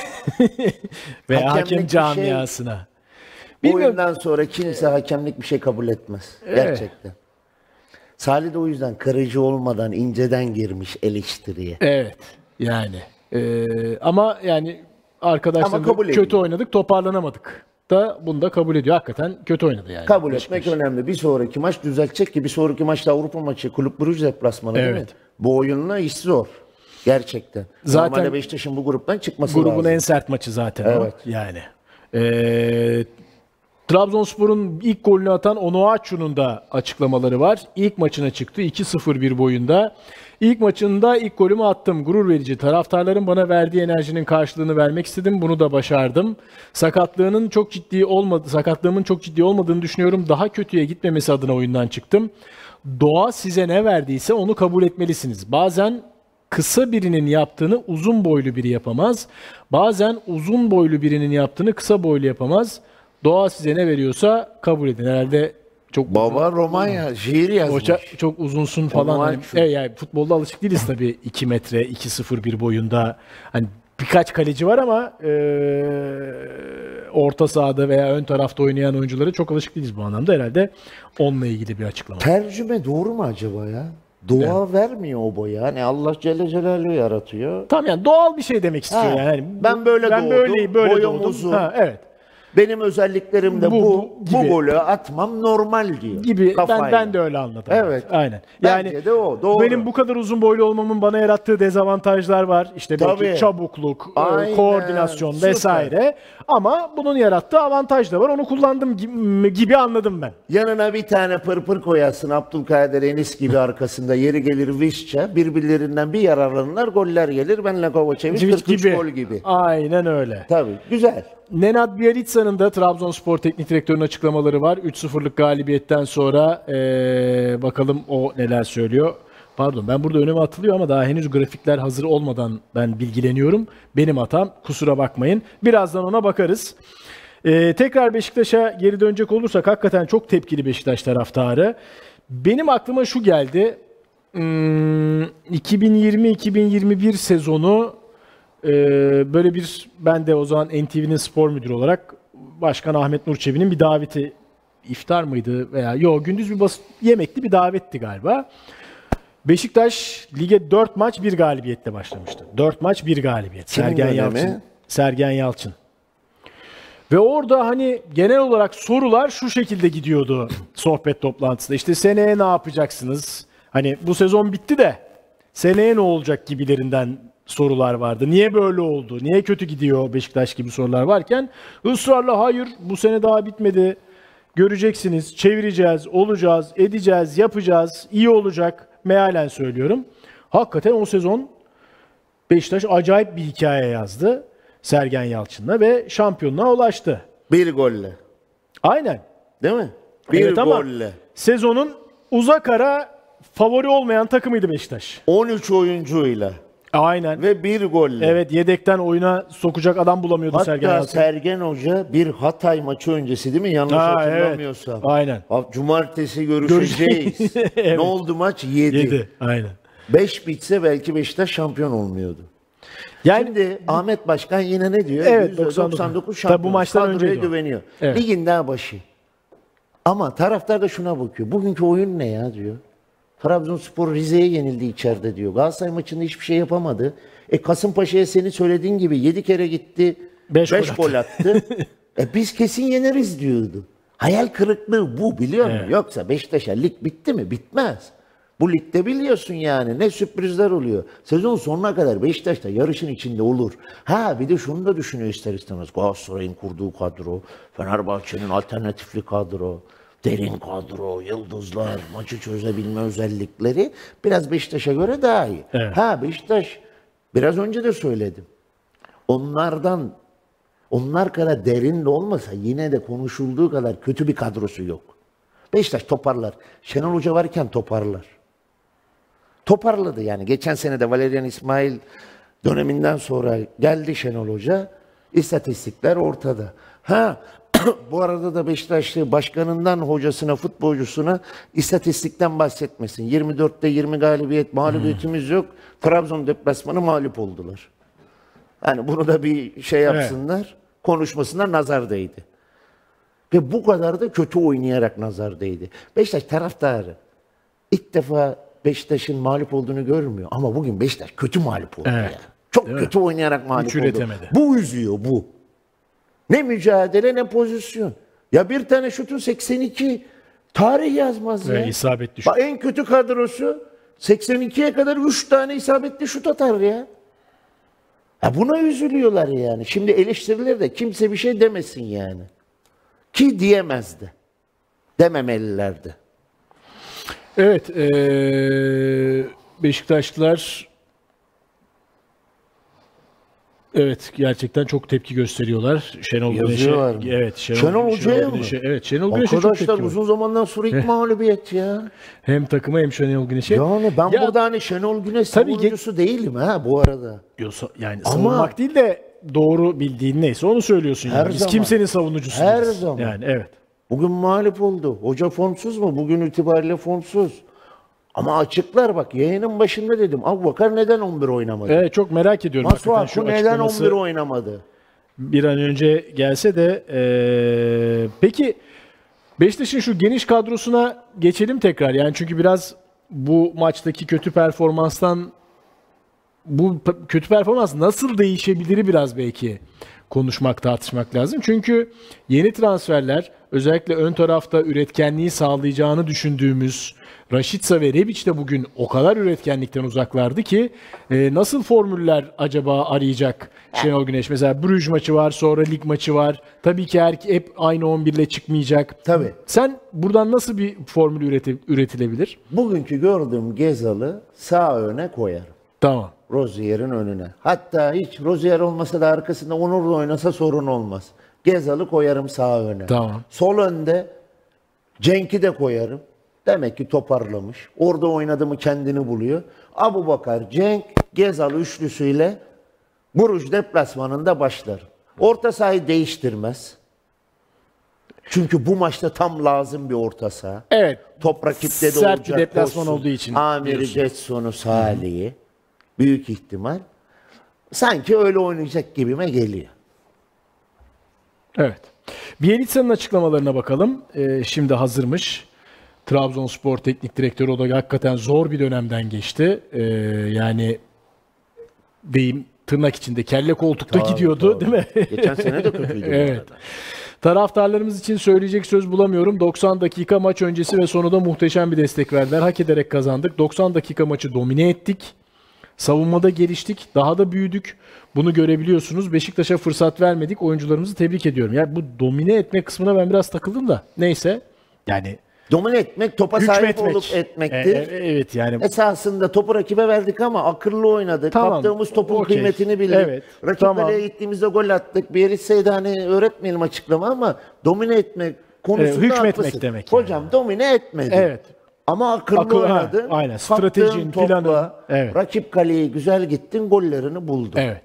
Hakemlik hakem bir şey- camiasına. Bu Bilmiyorum. oyundan sonra kimse hakemlik bir şey kabul etmez. Gerçekten. Salih de o yüzden kırıcı olmadan inceden girmiş eleştiriye. Evet. Yani. Ee, ama yani kabul kötü ediyor. oynadık, toparlanamadık da bunu da kabul ediyor. Hakikaten kötü oynadı yani. Kabul etmek önemli. Bir sonraki maç düzeltecek ki bir sonraki maçta Avrupa maçı Kulüp Brugge deplasmanı değil mi? Evet. Bu oyunla iş zor. Gerçekten. Zaten- Normalde Beşiktaş'ın bu gruptan çıkması Grubun lazım. en sert maçı zaten Evet. o. Yani. Ee, Trabzonspor'un ilk golünü atan Onuachu'nun da açıklamaları var. İlk maçına çıktı 2-0-1 boyunda. İlk maçında ilk golümü attım. Gurur verici. Taraftarların bana verdiği enerjinin karşılığını vermek istedim. Bunu da başardım. Sakatlığının çok ciddi olmadı. Sakatlığımın çok ciddi olmadığını düşünüyorum. Daha kötüye gitmemesi adına oyundan çıktım. Doğa size ne verdiyse onu kabul etmelisiniz. Bazen kısa birinin yaptığını uzun boylu biri yapamaz. Bazen uzun boylu birinin yaptığını kısa boylu yapamaz. Doğa size ne veriyorsa kabul edin. Herhalde çok Baba Romanya şiir yazmış. Hoca çok uzunsun falan. Ama Hani, şu- e, yani futbolda alışık değiliz tabii 2 metre 2.01 boyunda. Hani birkaç kaleci var ama e, orta sahada veya ön tarafta oynayan oyunculara çok alışık değiliz bu anlamda. Herhalde onunla ilgili bir açıklama. Tercüme doğru mu acaba ya? Doğa vermiyor o boyu. Hani Allah Celle Celaluhu yaratıyor. Tamam yani doğal bir şey demek istiyor Ha, yani. Ben böyle ben doğdum, böyleyim, böyle boyum doğdum. uzun. Ha, evet. Benim özelliklerim de Bu- bu. bu golü atmam normal diyor. gibi ben Kafayla. ben de öyle anladım. Evet. Aynen. Bence Yani de o, doğru. benim bu kadar uzun boylu olmamın bana yarattığı dezavantajlar var. İşte belki Tabii. çabukluk, e, Aynen, koordinasyon süper. vesaire. Ama bunun yarattığı avantaj da var. Onu kullandım gibi, anladım ben. Yanına bir tane pırpır koyarsın Abdülkadir Enis gibi arkasında yeri gelir Vişça birbirlerinden bir yararlanırlar goller gelir benle Kovacevic Civic 43 gibi. gol gibi. Aynen öyle. Tabii güzel. Nenad Bielitsa'nın da Trabzonspor Teknik Direktörü'nün açıklamaları var. 3-0'lık galibiyetten sonra eee, bakalım o neler söylüyor. Pardon ben burada önüme atılıyor ama daha henüz grafikler hazır olmadan ben bilgileniyorum. Benim hatam kusura bakmayın. Birazdan ona bakarız. Eee, tekrar Beşiktaş'a geri dönecek olursak hakikaten çok tepkili Beşiktaş taraftarı. Benim aklıma şu geldi. Hmm, 2020-2021 sezonu ee, böyle bir ben de o zaman NTV'nin spor müdürü olarak Başkan Ahmet Nur Çebi'nin bir daveti iftar mıydı veya yo gündüz bir bas yemekli bir davetti galiba. Beşiktaş lige 4 maç 1 galibiyetle başlamıştı. 4 maç 1 galibiyet. Kimin Sergen dönemi? Yalçın. Sergen Yalçın. Ve orada hani genel olarak sorular şu şekilde gidiyordu sohbet toplantısında. İşte seneye ne yapacaksınız? Hani bu sezon bitti de seneye ne olacak gibilerinden sorular vardı. Niye böyle oldu? Niye kötü gidiyor Beşiktaş gibi sorular varken ısrarla hayır bu sene daha bitmedi. Göreceksiniz, çevireceğiz, olacağız, edeceğiz, yapacağız, iyi olacak. Mealen söylüyorum. Hakikaten o sezon Beşiktaş acayip bir hikaye yazdı Sergen Yalçın'la ve şampiyonluğa ulaştı. Bir golle. Aynen. Değil mi? Bir Evet golle. sezonun uzak ara favori olmayan takımıydı Beşiktaş. 13 oyuncuyla Aynen. ve bir golle. Evet yedekten oyuna sokacak adam bulamıyordu Sergen Hatta Yalçın. Sergen Hoca bir Hatay maçı öncesi değil mi? Yanlış Ha, evet. hatırlamıyorsam. Aynen. Ha, Cumartesi görüşeceğiz. Evet. Ne oldu maç? 7. Yedi. Aynen. 5 bitse belki Beşiktaş şampiyon olmuyordu. Yani Şimdi Ahmet Başkan yine ne diyor? Evet, %99 99 şampiyon. Tabii bu maçtan Kadroya önceydi güveniyor. Evet. Ligin daha başı. Ama taraftar da şuna bakıyor. Bugünkü oyun ne ya diyor. Trabzonspor Rize'ye yenildi içeride diyor. Galatasaray maçında hiçbir şey yapamadı. E Kasımpaşa'ya senin söylediğin gibi 7 kere gitti. Beş 5 gol gol attı. e biz kesin yeneriz diyordu. Hayal kırıklığı bu biliyor musun? Evet. Yoksa Beşiktaş'a lig bitti mi? Bitmez. Bu ligde biliyorsun yani ne sürprizler oluyor. Sezon sonuna kadar Beşiktaş da yarışın içinde olur. Ha bir de şunu da düşünüyor ister istemez. Galatasaray'ın kurduğu kadro, Fenerbahçe'nin alternatifli kadro, derin kadro, yıldızlar, maçı çözebilme özellikleri biraz Beşiktaş'a göre daha iyi. Evet. Ha Beşiktaş biraz önce de söyledim. Onlardan onlar kadar derin de olmasa yine de konuşulduğu kadar kötü bir kadrosu yok. Beşiktaş toparlar. Şenol Hoca varken toparlar. Toparladı yani. Geçen sene de Valerian İsmail döneminden sonra geldi Şenol Hoca. İstatistikler ortada. Ha bu arada da Beşiktaşlı başkanından hocasına, futbolcusuna istatistikten bahsetmesin. 24'te 20 galibiyet, mağlubiyetimiz yok. Trabzon deplasmanı mağlup oldular. Yani bunu da bir şey yapsınlar. Konuşmasınlar nazar değdi. Ve bu kadar da kötü oynayarak nazar değdi. Beşiktaş taraftarı ilk defa Beşiktaş'ın mağlup olduğunu görmüyor. Ama bugün Beşiktaş kötü mağlup oldu Evet. ya. Çok kötü oynayarak mağlup oldu. üretemedi. Bu üzüyor bu. Ne mücadele ne pozisyon. Ya bir tane şutun 82 tarih yazmaz ya. Ve isabetli şut. Bak en kötü kadrosu 82'ye kadar 3 tane isabetli şut atar ya. Ya buna üzülüyorlar yani. Şimdi eleştirilir de kimse bir şey demesin yani. Ki diyemezdi. Dememelilerdi. Evet, eee, Beşiktaşlılar evet gerçekten çok tepki gösteriyorlar. Şenol Güneş'e. Yazıyorlar mı? Evet, Şenol, Şenol Hoca'ya mı? Güneş'e- Evet, Şenol Güneş'e çok Arkadaşlar tepki var. uzun zamandan sonra ilk mağlubiyet ya. Hem takıma hem Şenol Güneş'e. Yani ben Ya- burada hani Şenol Güneş Tabii savunucusu değilim ha bu arada. Diyorsa- yani Ama- savunmak değil de doğru bildiğin neyse onu söylüyorsun. Her yani. Biz zaman. kimsenin savunucusu Her zaman. Yani evet. Bugün mağlup oldu. Hoca formsuz mu? Bugün itibariyle formsuz. Ama açıklar bak yayının başında dedim. Abubakar neden 11 oynamadı? Evet çok merak ediyorum. Masuaku neden açıklaması 11 oynamadı? bir an önce gelse de eee, peki Beşiktaş'ın şu geniş kadrosuna geçelim tekrar. Yani çünkü biraz bu maçtaki kötü performanstan bu kötü performans nasıl değişebilir biraz belki konuşmak, tartışmak lazım. Çünkü yeni transferler özellikle ön tarafta üretkenliği sağlayacağını düşündüğümüz Raşitsa ve Rebic de bugün o kadar üretkenlikten uzaklardı ki e, nasıl formüller acaba arayacak Şenol Güneş? Mesela Bruges maçı var, sonra lig maçı var. Tabii ki her, hep aynı 11 ile çıkmayacak. Tabii. Sen buradan nasıl bir formül üreti- üretilebilir? Bugünkü gördüğüm Gezal'ı sağ öne koyarım. Tamam. Rozier'in önüne. Hatta hiç Rozier olmasa da arkasında Onur da oynasa sorun olmaz. Gezal'ı koyarım sağ öne. Tamam. Sol önde Cenk'i de koyarım. Demek ki toparlamış. Orada oynadı mı kendini buluyor. Abu Bakar, Cenk, Gezal üçlüsüyle Buruş deplasmanında başlar. Orta sahayı değiştirmez. Çünkü bu maçta tam lazım bir orta saha. Evet. Top rakipte de Sert olacak. deplasman Tosun, olduğu için Amir'i. Getson'u, Salih'i. Büyük ihtimal. Sanki öyle oynayacak gibime geliyor. Evet. Bielitsa'nın açıklamalarına bakalım. Ee, şimdi hazırmış. Trabzonspor Teknik Direktörü o da hakikaten zor bir dönemden geçti. Ee, yani deyim tırnak içinde kelle koltukta gidiyordu değil mi? Geçen sene de kötüydü. Evet. Taraftarlarımız için söyleyecek söz bulamıyorum. 90 dakika maç öncesi ve sonunda muhteşem bir destek verdiler. Hak ederek kazandık. 90 dakika maçı domine ettik. Savunmada geliştik. Daha da büyüdük. Bunu görebiliyorsunuz. Beşiktaş'a fırsat vermedik. Oyuncularımızı tebrik ediyorum. Yani bu domine etme kısmına ben biraz takıldım da. Neyse. Yani Domine etmek, topa sahip hükmetmek. olup etmektir. E- e- evet yani. Esasında topu rakibe verdik ama akıllı oynadık. Tamam, Kaptığımız topun okey. kıymetini bildik. Evet, Rakip tamam. kaleye gittiğimizde gol attık. Bir Bielitsa'yı hani öğretmeyelim açıklama ama domine etmek konusunda Evet, hükmetmek haklısın. demek yani. Hocam domine etmedi. Evet. Ama akıllı Akıl- ha, oynadın. aynen. Stratejin, planın. Evet. Rakip kaleyi güzel gittin, gollerini buldun. Evet.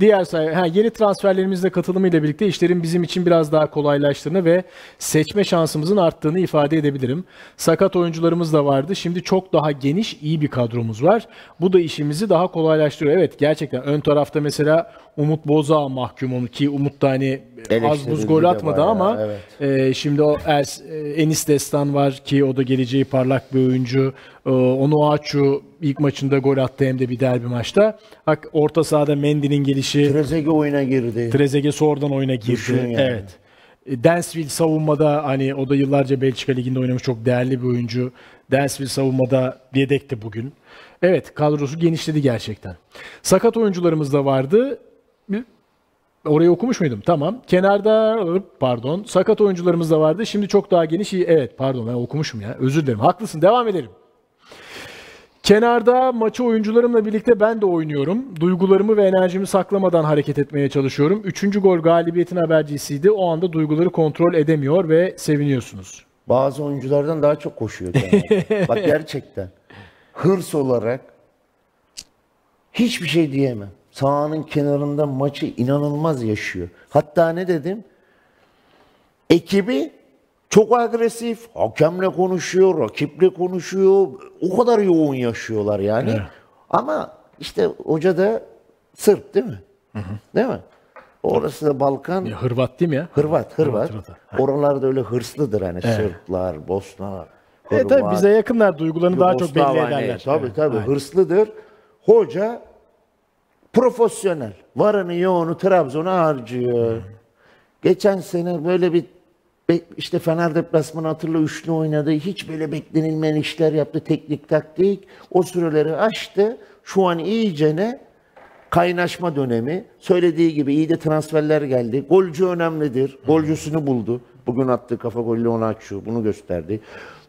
Diğer say ha, yeni transferlerimizle katılımıyla birlikte işlerin bizim için biraz daha kolaylaştığını ve seçme şansımızın arttığını ifade edebilirim. Sakat oyuncularımız da vardı. Şimdi çok daha geniş, iyi bir kadromuz var. Bu da işimizi daha kolaylaştırıyor. Evet gerçekten ön tarafta mesela Umut Boza mahkum ki Umut da hani az buz gol atmadı ama evet. e, şimdi o Ers, e, Enis Destan var ki o da geleceği parlak bir oyuncu. E, onu Açu ilk maçında gol attı hem de bir derbi maçta. Hak orta sahada Mendy'nin gelişi Trezeguet oyuna girdi. Trezeguet sonradan oyuna girdi. Düşün yani. Evet. E, Dansville savunmada hani o da yıllarca Belçika Ligi'nde oynamış çok değerli bir oyuncu. Dansville savunmada yedekti bugün. Evet kadrosu genişledi gerçekten. Sakat oyuncularımız da vardı. Orayı okumuş muydum? Tamam. Kenarda pardon. Sakat oyuncularımız da vardı. Şimdi çok daha geniş. Evet pardon ben okumuşum ya. Özür dilerim. Haklısın. Devam edelim. Kenarda maçı oyuncularımla birlikte ben de oynuyorum. Duygularımı ve enerjimi saklamadan hareket etmeye çalışıyorum. Üçüncü gol galibiyetin habercisiydi. O anda duyguları kontrol edemiyor ve seviniyorsunuz. Bazı oyunculardan daha çok koşuyor. Bak gerçekten. Hırs olarak hiçbir şey diyemem. Sahanın kenarında maçı inanılmaz yaşıyor. Hatta ne dedim? Ekibi çok agresif, hakemle konuşuyor, rakiple konuşuyor. O kadar yoğun yaşıyorlar yani. Evet. Ama işte hoca da Sırp değil mi? Değil mi? Orası da Balkan. Ya, Hırvat değil mi ya? Hırvat, Hırvat. Hırvat. Oralarda öyle hırslıdır hani Sırplar, Bosnalar. E, tabii bize yakınlar duygularını daha çok belli hani, ederler. Tabii Evet, tabii aynen. hırslıdır. Hoca profesyonel. Varını yoğunu Trabzon'a harcıyor. Geçen sene böyle bir işte Fener deplasmanı hatırla üçlü oynadı. Hiç böyle beklenilmeyen işler yaptı. Teknik taktik. O süreleri aştı. Şu an iyicene kaynaşma dönemi. Söylediği gibi iyi de transferler geldi. Golcü önemlidir. Golcüsünü buldu. Bugün attığı kafa golü onu açıyor. Bunu gösterdi.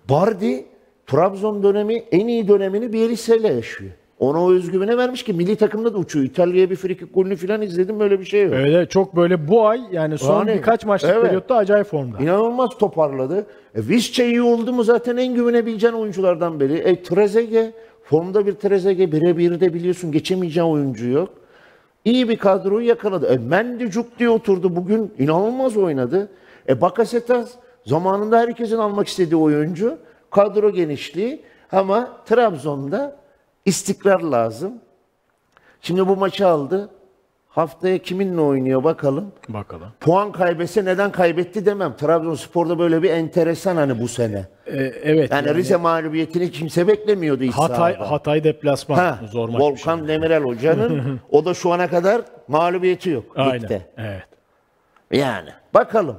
Bardi Trabzon dönemi en iyi dönemini Bielsa ile yaşıyor. Ona o özgüvene vermiş ki milli takımda da uçuyor. İtalya'ya bir frikik golünü falan izledim böyle bir şey yok. Öyle çok böyle bu ay yani son Yani, birkaç maçlık evet. periyotta acayip formda. İnanılmaz toparladı. E, Visca iyi oldu mu zaten en güvenebileceğin oyunculardan biri. E, Trezeguet, formda bir Trezeguet birebir de biliyorsun geçemeyeceğin oyuncu yok. İyi bir kadroyu yakaladı. E, Mendy cuk diye oturdu bugün inanılmaz oynadı. E, Bakasetas zamanında herkesin almak istediği oyuncu. Kadro genişliği ama Trabzon'da istikrar lazım. Şimdi bu maçı aldı. Haftaya kiminle oynuyor bakalım. Bakalım. Puan kaybetse neden kaybetti demem. Trabzonspor'da böyle bir enteresan hani bu sene. E, evet. Yani, yani Rize mağlubiyetini kimse beklemiyordu iç Hatay sahada. Hatay deplasman Ha, zor maç. bir şey. Volkan Demirel hocanın o da şu ana kadar mağlubiyeti yok Aynen. ligde. Evet. Yani bakalım.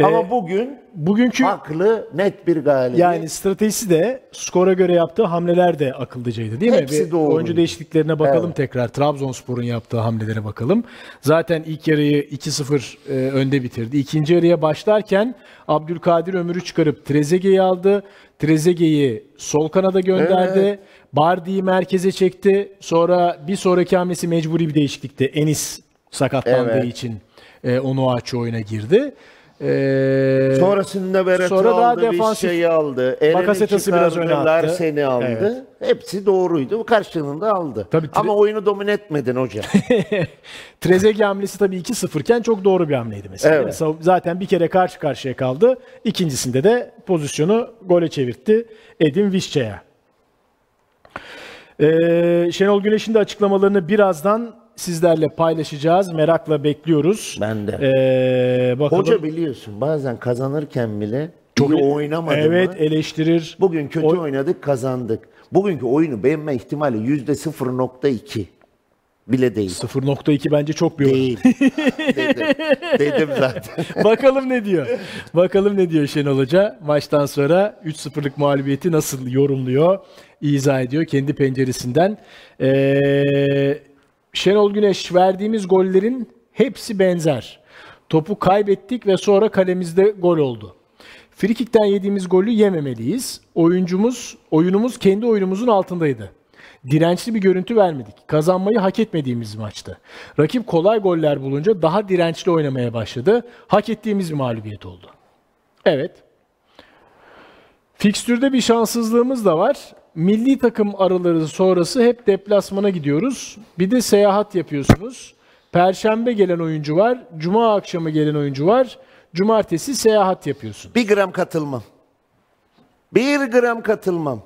Ee, Ama bugün Bugünkü haklı net bir galibiyet. yani stratejisi de skora göre yaptığı hamleler de akıllıcaydı değil mi? Hepsi doğru. Oyuncu değişikliklerine bakalım Evet. tekrar. Trabzonspor'un yaptığı hamlelere bakalım. Zaten ilk yarıyı 2-0 e, önde bitirdi. İkinci yarıya başlarken Abdülkadir Ömür'ü çıkarıp Trezeguet'i aldı. Trezeguet'i sol kanada gönderdi. Evet. Bardi'yi merkeze çekti. Sonra bir sonraki hamlesi mecburi bir değişiklikti. Enis sakatlandığı Evet. için e, onu açı oyuna girdi. E, Sonrasında Beret'i Sonra daha aldı, defansif- Vişça'yı aldı. Eren'i Bakasetas'ı biraz öne attı. Larsen'i aldı. Hepsi doğruydu. Bu karşılığında aldı. Tabii, tre- Ama oyunu domine etmedin hocam. Trezeguet hamlesi tabii 2-0 iken çok doğru bir hamleydi mesela. Evet. Mesela Zaten bir kere karşı karşıya kaldı. İkincisinde de pozisyonu gole çevirtti Edin Vişça'ya. Ee, Şenol Güneş'in de açıklamalarını birazdan sizlerle paylaşacağız. Merakla bekliyoruz. Ben de. Ee, bakalım. Hoca biliyorsun bazen kazanırken bile Çok iyi oynamadı Evet mı? eleştirir. Bugün kötü Oy- oynadık kazandık. Bugünkü oyunu beğenme ihtimali yüzde 0.2 bile değil. 0.2 bence çok bir. Değil. dedim, dedim zaten. Bakalım ne diyor. Bakalım ne diyor Şenol Hoca. Maçtan sonra 3-0'lık mağlubiyeti nasıl yorumluyor, izah ediyor kendi penceresinden. Ee, Şenol Güneş verdiğimiz gollerin hepsi benzer. Topu kaybettik ve sonra kalemizde gol oldu. Frikikten yediğimiz golü yememeliyiz. Oyuncumuz, oyunumuz kendi oyunumuzun altındaydı. Dirençli bir görüntü vermedik. Kazanmayı hak etmediğimiz maçtı. Rakip kolay goller bulunca daha dirençli oynamaya başladı. Hak ettiğimiz bir mağlubiyet oldu. Evet. Fikstürde bir şanssızlığımız da var. Milli takım araları sonrası hep deplasmana gidiyoruz. Bir de seyahat yapıyorsunuz. Perşembe gelen oyuncu var. Cuma akşamı gelen oyuncu var. Cumartesi seyahat yapıyorsun. Bir gram katılmam. Bir gram katılmam.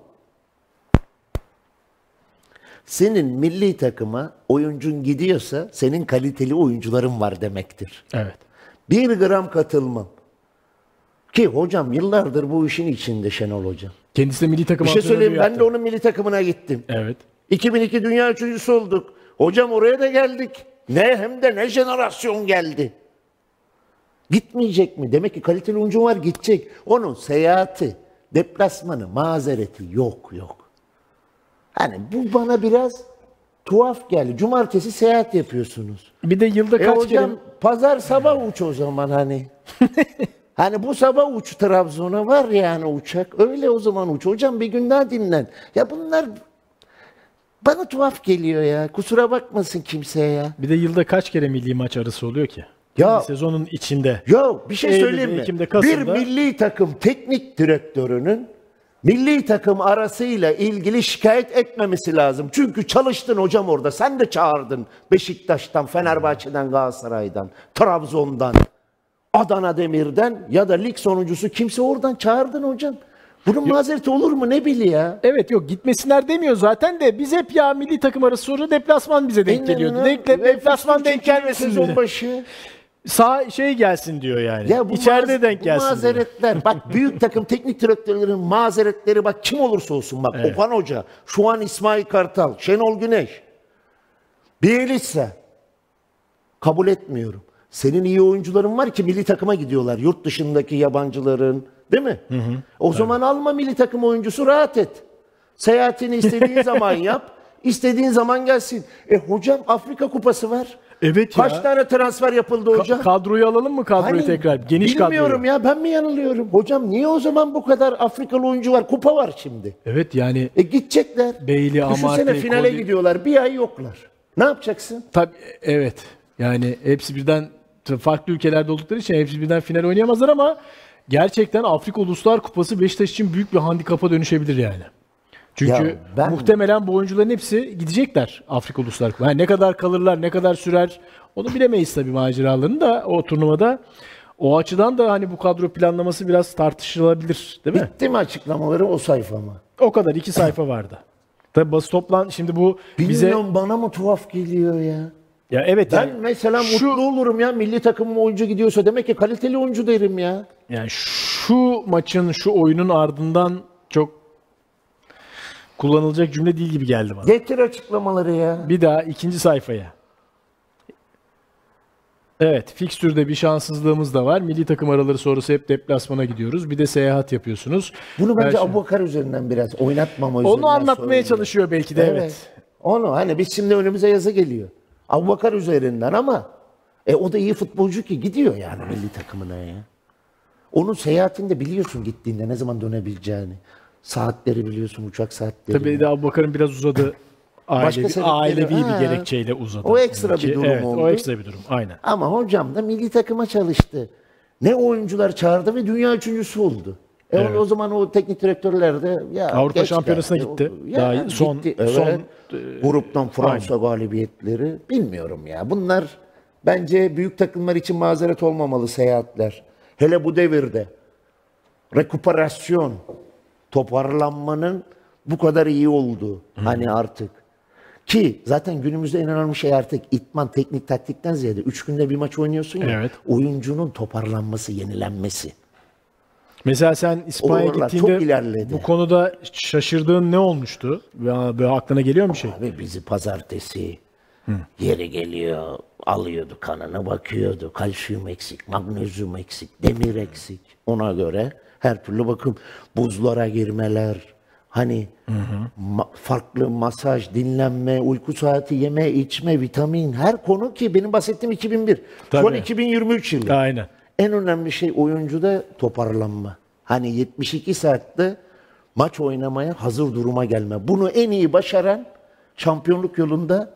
Senin milli takıma oyuncun gidiyorsa senin kaliteli oyuncuların var demektir. Evet. Bir gram katılmam. Ki hocam yıllardır bu işin içinde Şenol Hocam. Kendisi de milli takım Bir şey söyleyeyim ben de onun milli takımına gittim. Evet. 2002 dünya üçüncüsü olduk. Hocam oraya da geldik. Ne hem de ne jenerasyon geldi. Gitmeyecek mi? Demek ki kaliteli oyuncu var gidecek. Onun seyahati, deplasmanı, mazereti yok yok. Hani bu bana biraz tuhaf geldi. Cumartesi seyahat yapıyorsunuz. Bir de yılda E kaç hocam kere pazar sabah uç o zaman hani. hani bu sabah uç Trabzon'a var yani uçak. Öyle o zaman uç. Hocam bir gün daha dinlen. Ya bunlar bana tuhaf geliyor ya. Kusura bakmasın kimseye ya. bir de yılda kaç kere milli maç arası oluyor ki? Ya- Bir sezonun içinde. Yok bir şey Eylül'de, söyleyeyim mi? Ekim'de, bir milli takım teknik direktörünün milli takım arasıyla ilgili şikayet etmemesi lazım. Çünkü çalıştın hocam orada. Sen de çağırdın Beşiktaş'tan, Fenerbahçe'den, Galatasaray'dan, Trabzon'dan, Adana Demir'den ya da lig sonuncusu kimse oradan çağırdın hocam. Bunun mazereti olur mu ne bili ya? Evet yok gitmesinler demiyor zaten de biz hep ya milli takım arası sonra deplasman bize denk geliyordu. Denk, deplasman denk gelmesin diyor. başı. Sağ şey gelsin diyor yani. Ya bu İçeride maz- denk bu gelsin. mazeretler bak büyük takım teknik direktörlerin mazeretleri bak kim olursa olsun bak Okan Hoca, şu an İsmail Kartal, Şenol Güneş, Bielitsa kabul etmiyorum. Senin iyi oyuncuların var ki milli takıma gidiyorlar. Yurt dışındaki yabancıların değil mi? O zaman alma milli takım oyuncusu rahat et. Seyahatini istediğin zaman yap. istediğin zaman gelsin. E hocam Afrika kupası var. Evet ya. Kaç tane transfer yapıldı Ka- hocam? kadroyu alalım mı kadroyu Hani tekrar? Geniş Bilmiyorum kadroyu. ya ben mi yanılıyorum? Hocam niye o zaman bu kadar Afrikalı oyuncu var? Kupa var şimdi. Evet yani E gidecekler. Bailey, Düşünsene Amartey, finale Cody- gidiyorlar. Bir ay yoklar. Ne yapacaksın? tabii evet. Yani hepsi birden farklı ülkelerde oldukları için hepsi birden final oynayamazlar ama gerçekten Afrika Uluslar Kupası Beşiktaş için büyük bir handikapa dönüşebilir yani. Çünkü Ya ben- muhtemelen bu oyuncuların hepsi gidecekler Afrika Uluslar Kupası. Yani ne kadar kalırlar, ne kadar sürer onu bilemeyiz tabii maceralarını da o turnuvada. O açıdan da hani bu kadro planlaması biraz tartışılabilir değil mi? Bitti mi açıklamaları o sayfa mı? O kadar iki sayfa vardı. Tabii basın toplan şimdi bu bize Bilmiyorum bana mı tuhaf geliyor ya? Ya evet Ben yani mesela şu- mutlu olurum ya milli takımın oyuncu gidiyorsa. Demek ki kaliteli oyuncu derim ya. Yani şu maçın, şu oyunun ardından çok kullanılacak cümle değil gibi geldi bana. Getir açıklamaları ya. Bir daha ikinci sayfaya. Evet, fikstürde bir şanssızlığımız da var. Milli takım araları sonrası hep deplasmana gidiyoruz. Bir de seyahat yapıyorsunuz. Bunu bence Ben şimdi- Abubakar üzerinden biraz oynatmama üzerinden Onu anlatmaya çalışıyor belki de evet. Evet. Onu hani biz şimdi önümüze yazı geliyor. Abubakar üzerinden ama e o da iyi futbolcu ki gidiyor yani milli takımına ya. Onun seyahatinde biliyorsun gittiğinde ne zaman dönebileceğini. Saatleri biliyorsun, uçak saatleri. Tabii de Abubakar'ın biraz uzadı. Aile, sebepleri- ailevi Ha. bir gerekçeyle uzadı. O ekstra bir durum evet, oldu. O ekstra bir durum. Aynen. Ama hocam da milli takıma çalıştı. Ne oyuncular çağırdı ve dünya üçüncüsü oldu. E o- Evet. o zaman o teknik direktörler de ya Avrupa Şampiyonası'na gitti. Ya Daha son- gitti, son, evet. e, gruptan Fransa galibiyetleri bilmiyorum ya. Bunlar bence büyük takımlar için mazeret olmamalı seyahatler. Hele bu devirde rekuperasyon, toparlanmanın bu kadar iyi olduğu hani artık. Ki zaten günümüzde en önemli şey artık itman, teknik taktikten ziyade 3 günde bir maç oynuyorsun ya. Evet. Oyuncunun toparlanması, yenilenmesi. Mesela sen İspanya'ya gittiğinde bu konuda şaşırdığın ne olmuştu? Böyle aklına geliyor mu bir şey? Abi bizi pazartesi yeri geliyor alıyordu kanına bakıyordu. Kalsiyum eksik, magnezyum eksik, demir eksik. Ona göre her türlü bakım buzlara girmeler, hani ma- farklı masaj, dinlenme, uyku saati, yeme, içme, vitamin her konu ki benim bahsettiğim 2001. Şu an Tabii. 2023 yılı. Aynen. En önemli şey oyuncuda toparlanma. Hani 72 saatte maç oynamaya hazır duruma gelme. Bunu en iyi başaran şampiyonluk yolunda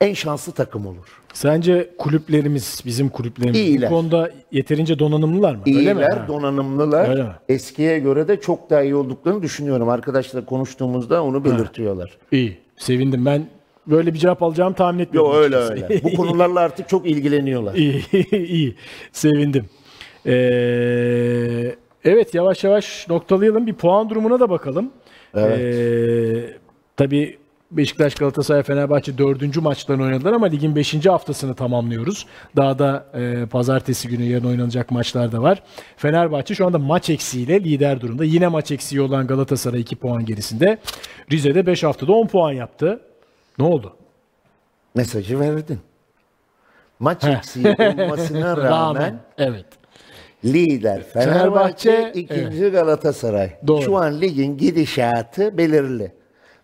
en şanslı takım olur. Sence kulüplerimiz, bizim kulüplerimiz İyiler. bu konuda yeterince donanımlılar mı? Öyle mi? İyiler, Ha. donanımlılar. Öyle mi? Eskiye göre de çok daha iyi olduklarını düşünüyorum. Arkadaşlar konuştuğumuzda onu belirtiyorlar. İyi. Sevindim. Ben böyle bir cevap alacağımı tahmin etmiyordum. Yo öyle öyle. Bu konularla artık çok ilgileniyorlar. İyi, iyi. Sevindim. Ee, evet, yavaş yavaş noktalayalım. Bir puan durumuna da bakalım. Ee, tabii Beşiktaş, Galatasaray, Fenerbahçe dördüncü maçlarını oynadılar ama ligin beşinci haftasını tamamlıyoruz. Daha da e, pazartesi günü yarın oynanacak maçlar da var. Fenerbahçe şu anda maç eksiğiyle lider durumda. Yine maç eksiği olan Galatasaray 2 puan gerisinde. Rize'de 5 haftada 10 puan yaptı. Ne oldu? Mesajı verdin. maç eksiği olmasına rağmen Evet. lider Fenerbahçe, Fenerbahçe, ikinci Galatasaray. Doğru. Şu an ligin gidişatı belirli.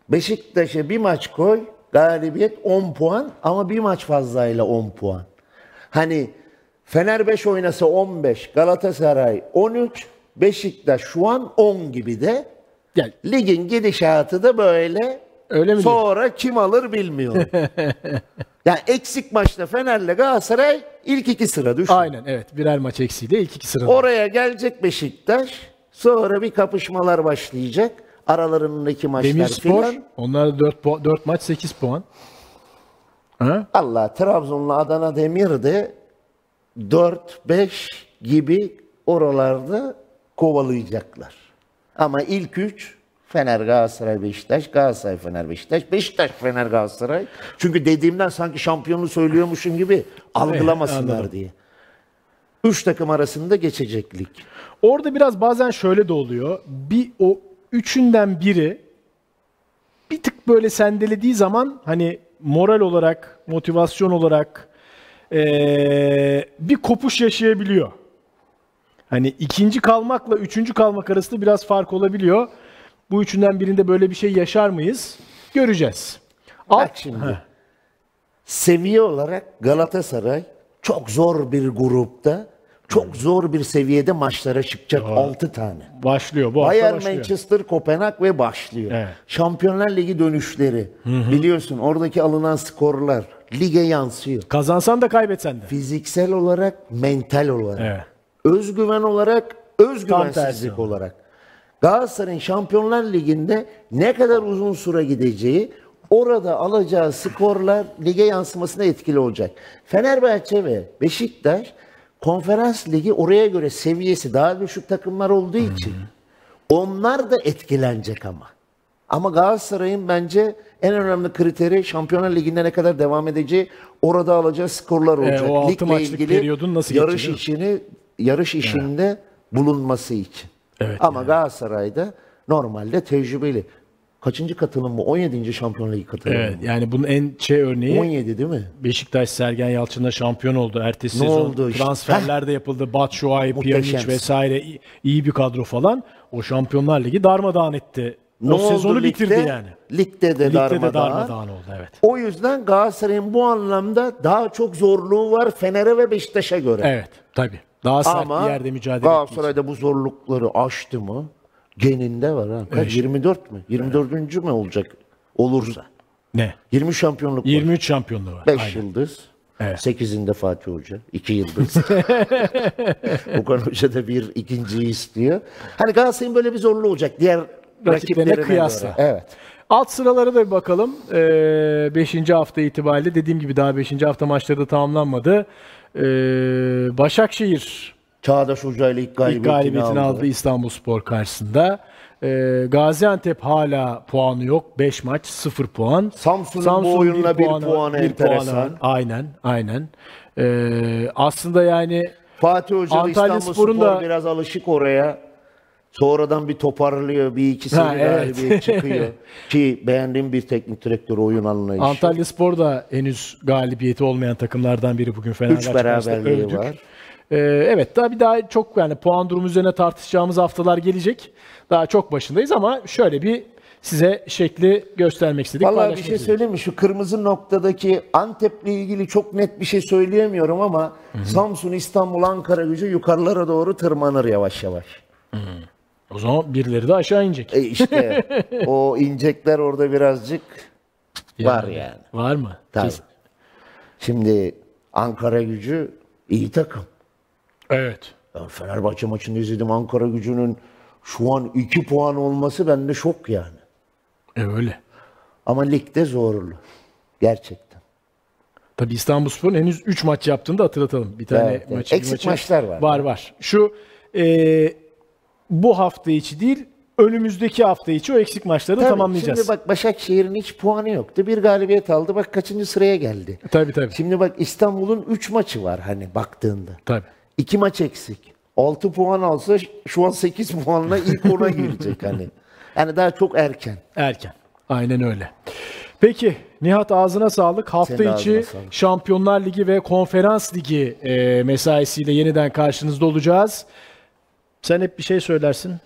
Beşiktaş'a bir maç koy, galibiyet 10 puan ama bir maç fazlayla 10 puan. Hani Fener 5 oynasa 15, Galatasaray 13, Beşiktaş şu an 10 gibi de. Gel. Ligin gidişatı da böyle. Öyle mi Sonra kim alır bilmiyorum. yani eksik maçta Fener'le Galatasaray ilk iki sıra düştü. Aynen evet. Birer maç eksiğiyle ilk iki sırada. Oraya gelecek Beşiktaş. Sonra bir kapışmalar başlayacak. Aralarındaki maçlar Demirspor. filan. Onlar 4, 4 maç 8 puan. Ha? Allah Trabzon'la Adana Demir de 4-5 gibi oralarda kovalayacaklar. Ama ilk üç Fener, Galatasaray, Beşiktaş, Galatasaray, Fener, Beşiktaş, Beşiktaş, Fener, Galatasaray. Çünkü dediğimden sanki şampiyonu söylüyormuşum gibi algılamasınlar anladım. diye. Üç takım arasında geçecek lig. Orada biraz bazen şöyle de oluyor. Bir o üçünden biri bir tık böyle sendelediği zaman hani moral olarak, motivasyon olarak eee, bir kopuş yaşayabiliyor. Hani ikinci kalmakla üçüncü kalmak arasında biraz fark olabiliyor. Bu üçünden birinde böyle bir şey yaşar mıyız? Göreceğiz. Bak Alt- şimdi. Seviye olarak Galatasaray çok zor bir grupta, çok zor bir seviyede maçlara çıkacak 6 tane. başlıyor bu Bayern başlıyor. Manchester, Kopenhag ve başlıyor. Evet. Şampiyonlar Ligi dönüşleri. Biliyorsun oradaki alınan skorlar lige yansıyor. Kazansan da kaybetsen de. Fiziksel olarak, mental olarak. Evet. Özgüven olarak, özgüvensizlik olarak. Galatasaray'ın Şampiyonlar Ligi'nde ne kadar uzun süre gideceği, orada alacağı skorlar lige yansımasına etkili olacak. Fenerbahçe ve Beşiktaş Konferans Ligi oraya göre seviyesi daha düşük takımlar olduğu için onlar da etkilenecek ama. Ama Galatasaray'ın bence en önemli kriteri Şampiyonlar Ligi'nde ne kadar devam edeceği, orada alacağı skorlar olacak. o altı Ligle maçlık periyodun nasıl yarış geçecek, işini yarış işinde bulunması için. Evet, Ama Galatasaray'da normalde tecrübeli. Kaçıncı katılım bu? 17. Şampiyonlar Ligi katılımı. Evet yani bunun en şey örneği 17 değil mi? Beşiktaş Sergen Yalçın'la şampiyon oldu. Ertesi Ne sezon oldu işte? transferler de yapıldı. Batshuayi, Pjanic vesaire İyi- iyi bir kadro falan. O Şampiyonlar Ligi darmadağın etti. Ne o sezonu oldu bitirdi ligde? yani. Ligde de Ligde darmadağın. de darmadağın oldu evet. O yüzden Galatasaray'ın bu anlamda daha çok zorluğu var Fener'e ve Beşiktaş'a göre. Evet tabii. Daha sert Ama bir yerde mücadele. Galatasaray'da bu zorlukları aştı mı? Geninde var ha. Kaç? 24 mü? 24. mü olacak? Olursa. Ne? 20 şampiyonluk var. 23 şampiyonluğu var. 5 Aynen. yıldız. Evet. 8'inde Fatih Hoca. 2 yıldız. Okan Hoca da bir ikinciyi istiyor. Hani Galatasaray'ın böyle bir zorluğu olacak. Diğer Rakiplerine rakiplerine kıyasla. göre. Evet. Alt sıralara da bir bakalım. 5. hafta itibariyle dediğim gibi daha 5. hafta maçları da tamamlanmadı. Ee, Başakşehir Çağdaş Hoca ile ilk İlk galibiyetini, galibiyetini aldı. aldı İstanbul Spor karşısında. Ee, Gaziantep hala puanı yok. 5 maç 0 puan. Samsun'un bu oyunla bir puanı enteresan. var. Aynen, aynen. Ee, aslında yani Fatih Hoca İstanbul Spor'un Spor da- biraz alışık oraya. Sonradan bir toparlıyor. Bir ikisiyle Ha, evet. galibiyet çıkıyor. Ki beğendiğim bir teknik direktör oyun anlayışı. Antalya Spor da henüz galibiyeti olmayan takımlardan biri bugün Fenerbahçe Üç beraberliği övdük. var. Ee, evet daha bir daha çok yani puan durumu üzerine tartışacağımız haftalar gelecek. Daha çok başındayız ama şöyle bir size şekli göstermek istedik. Vallahi bir şey söyleyeyim mi? Şu kırmızı noktadaki Antep'le ilgili çok net bir şey söyleyemiyorum ama Samsun, İstanbul, Ankara gücü yukarılara doğru tırmanır yavaş yavaş. O zaman birileri de aşağı inecek. E işte o inecekler orada birazcık var yani. Var mı? Tabii. Kesin. Şimdi Ankara gücü iyi takım. Evet. Ben Fenerbahçe maçını izledim. Ankara gücünün şu an 2 puan olması bende şok yani. E öyle. Ama ligde zorlu. Gerçekten. Tabii İstanbulspor'un henüz 3 maç yaptığını da hatırlatalım. Bir tane Evet, maçı, bir Eksik maçı- maçlar var. Var var. Şu e, bu hafta içi değil, önümüzdeki hafta içi o eksik maçları Tabii, tamamlayacağız. Şimdi bak Başakşehir'in hiç puanı yoktu. Bir galibiyet aldı. Bak kaçıncı sıraya geldi. Tabii tabii. Şimdi bak İstanbul'un 3 maçı var hani baktığında. Tabii. 2 maç eksik. 6 puan alsa şu an 8 puanla ilk ona girecek hani. Yani daha çok erken. Erken. Aynen öyle. Peki Nihat ağzına sağlık. Hafta Senin içi sağlık. Şampiyonlar Ligi ve Konferans Ligi e, mesaisiyle yeniden karşınızda olacağız. Sen hep bir şey söylersin.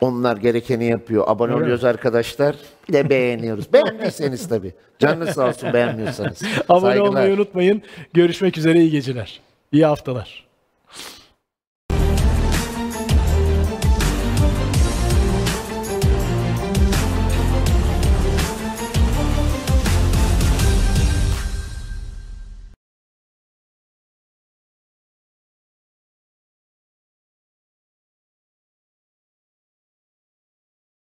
Onlar gerekeni yapıyor. Abone Öyle oluyoruz arkadaşlar. Bir de beğeniyoruz. Beğendiyseniz tabii. Canınız sağ olsun beğenmiyorsanız. Abone Saygılar. olmayı unutmayın. Görüşmek üzere iyi geceler. İyi haftalar.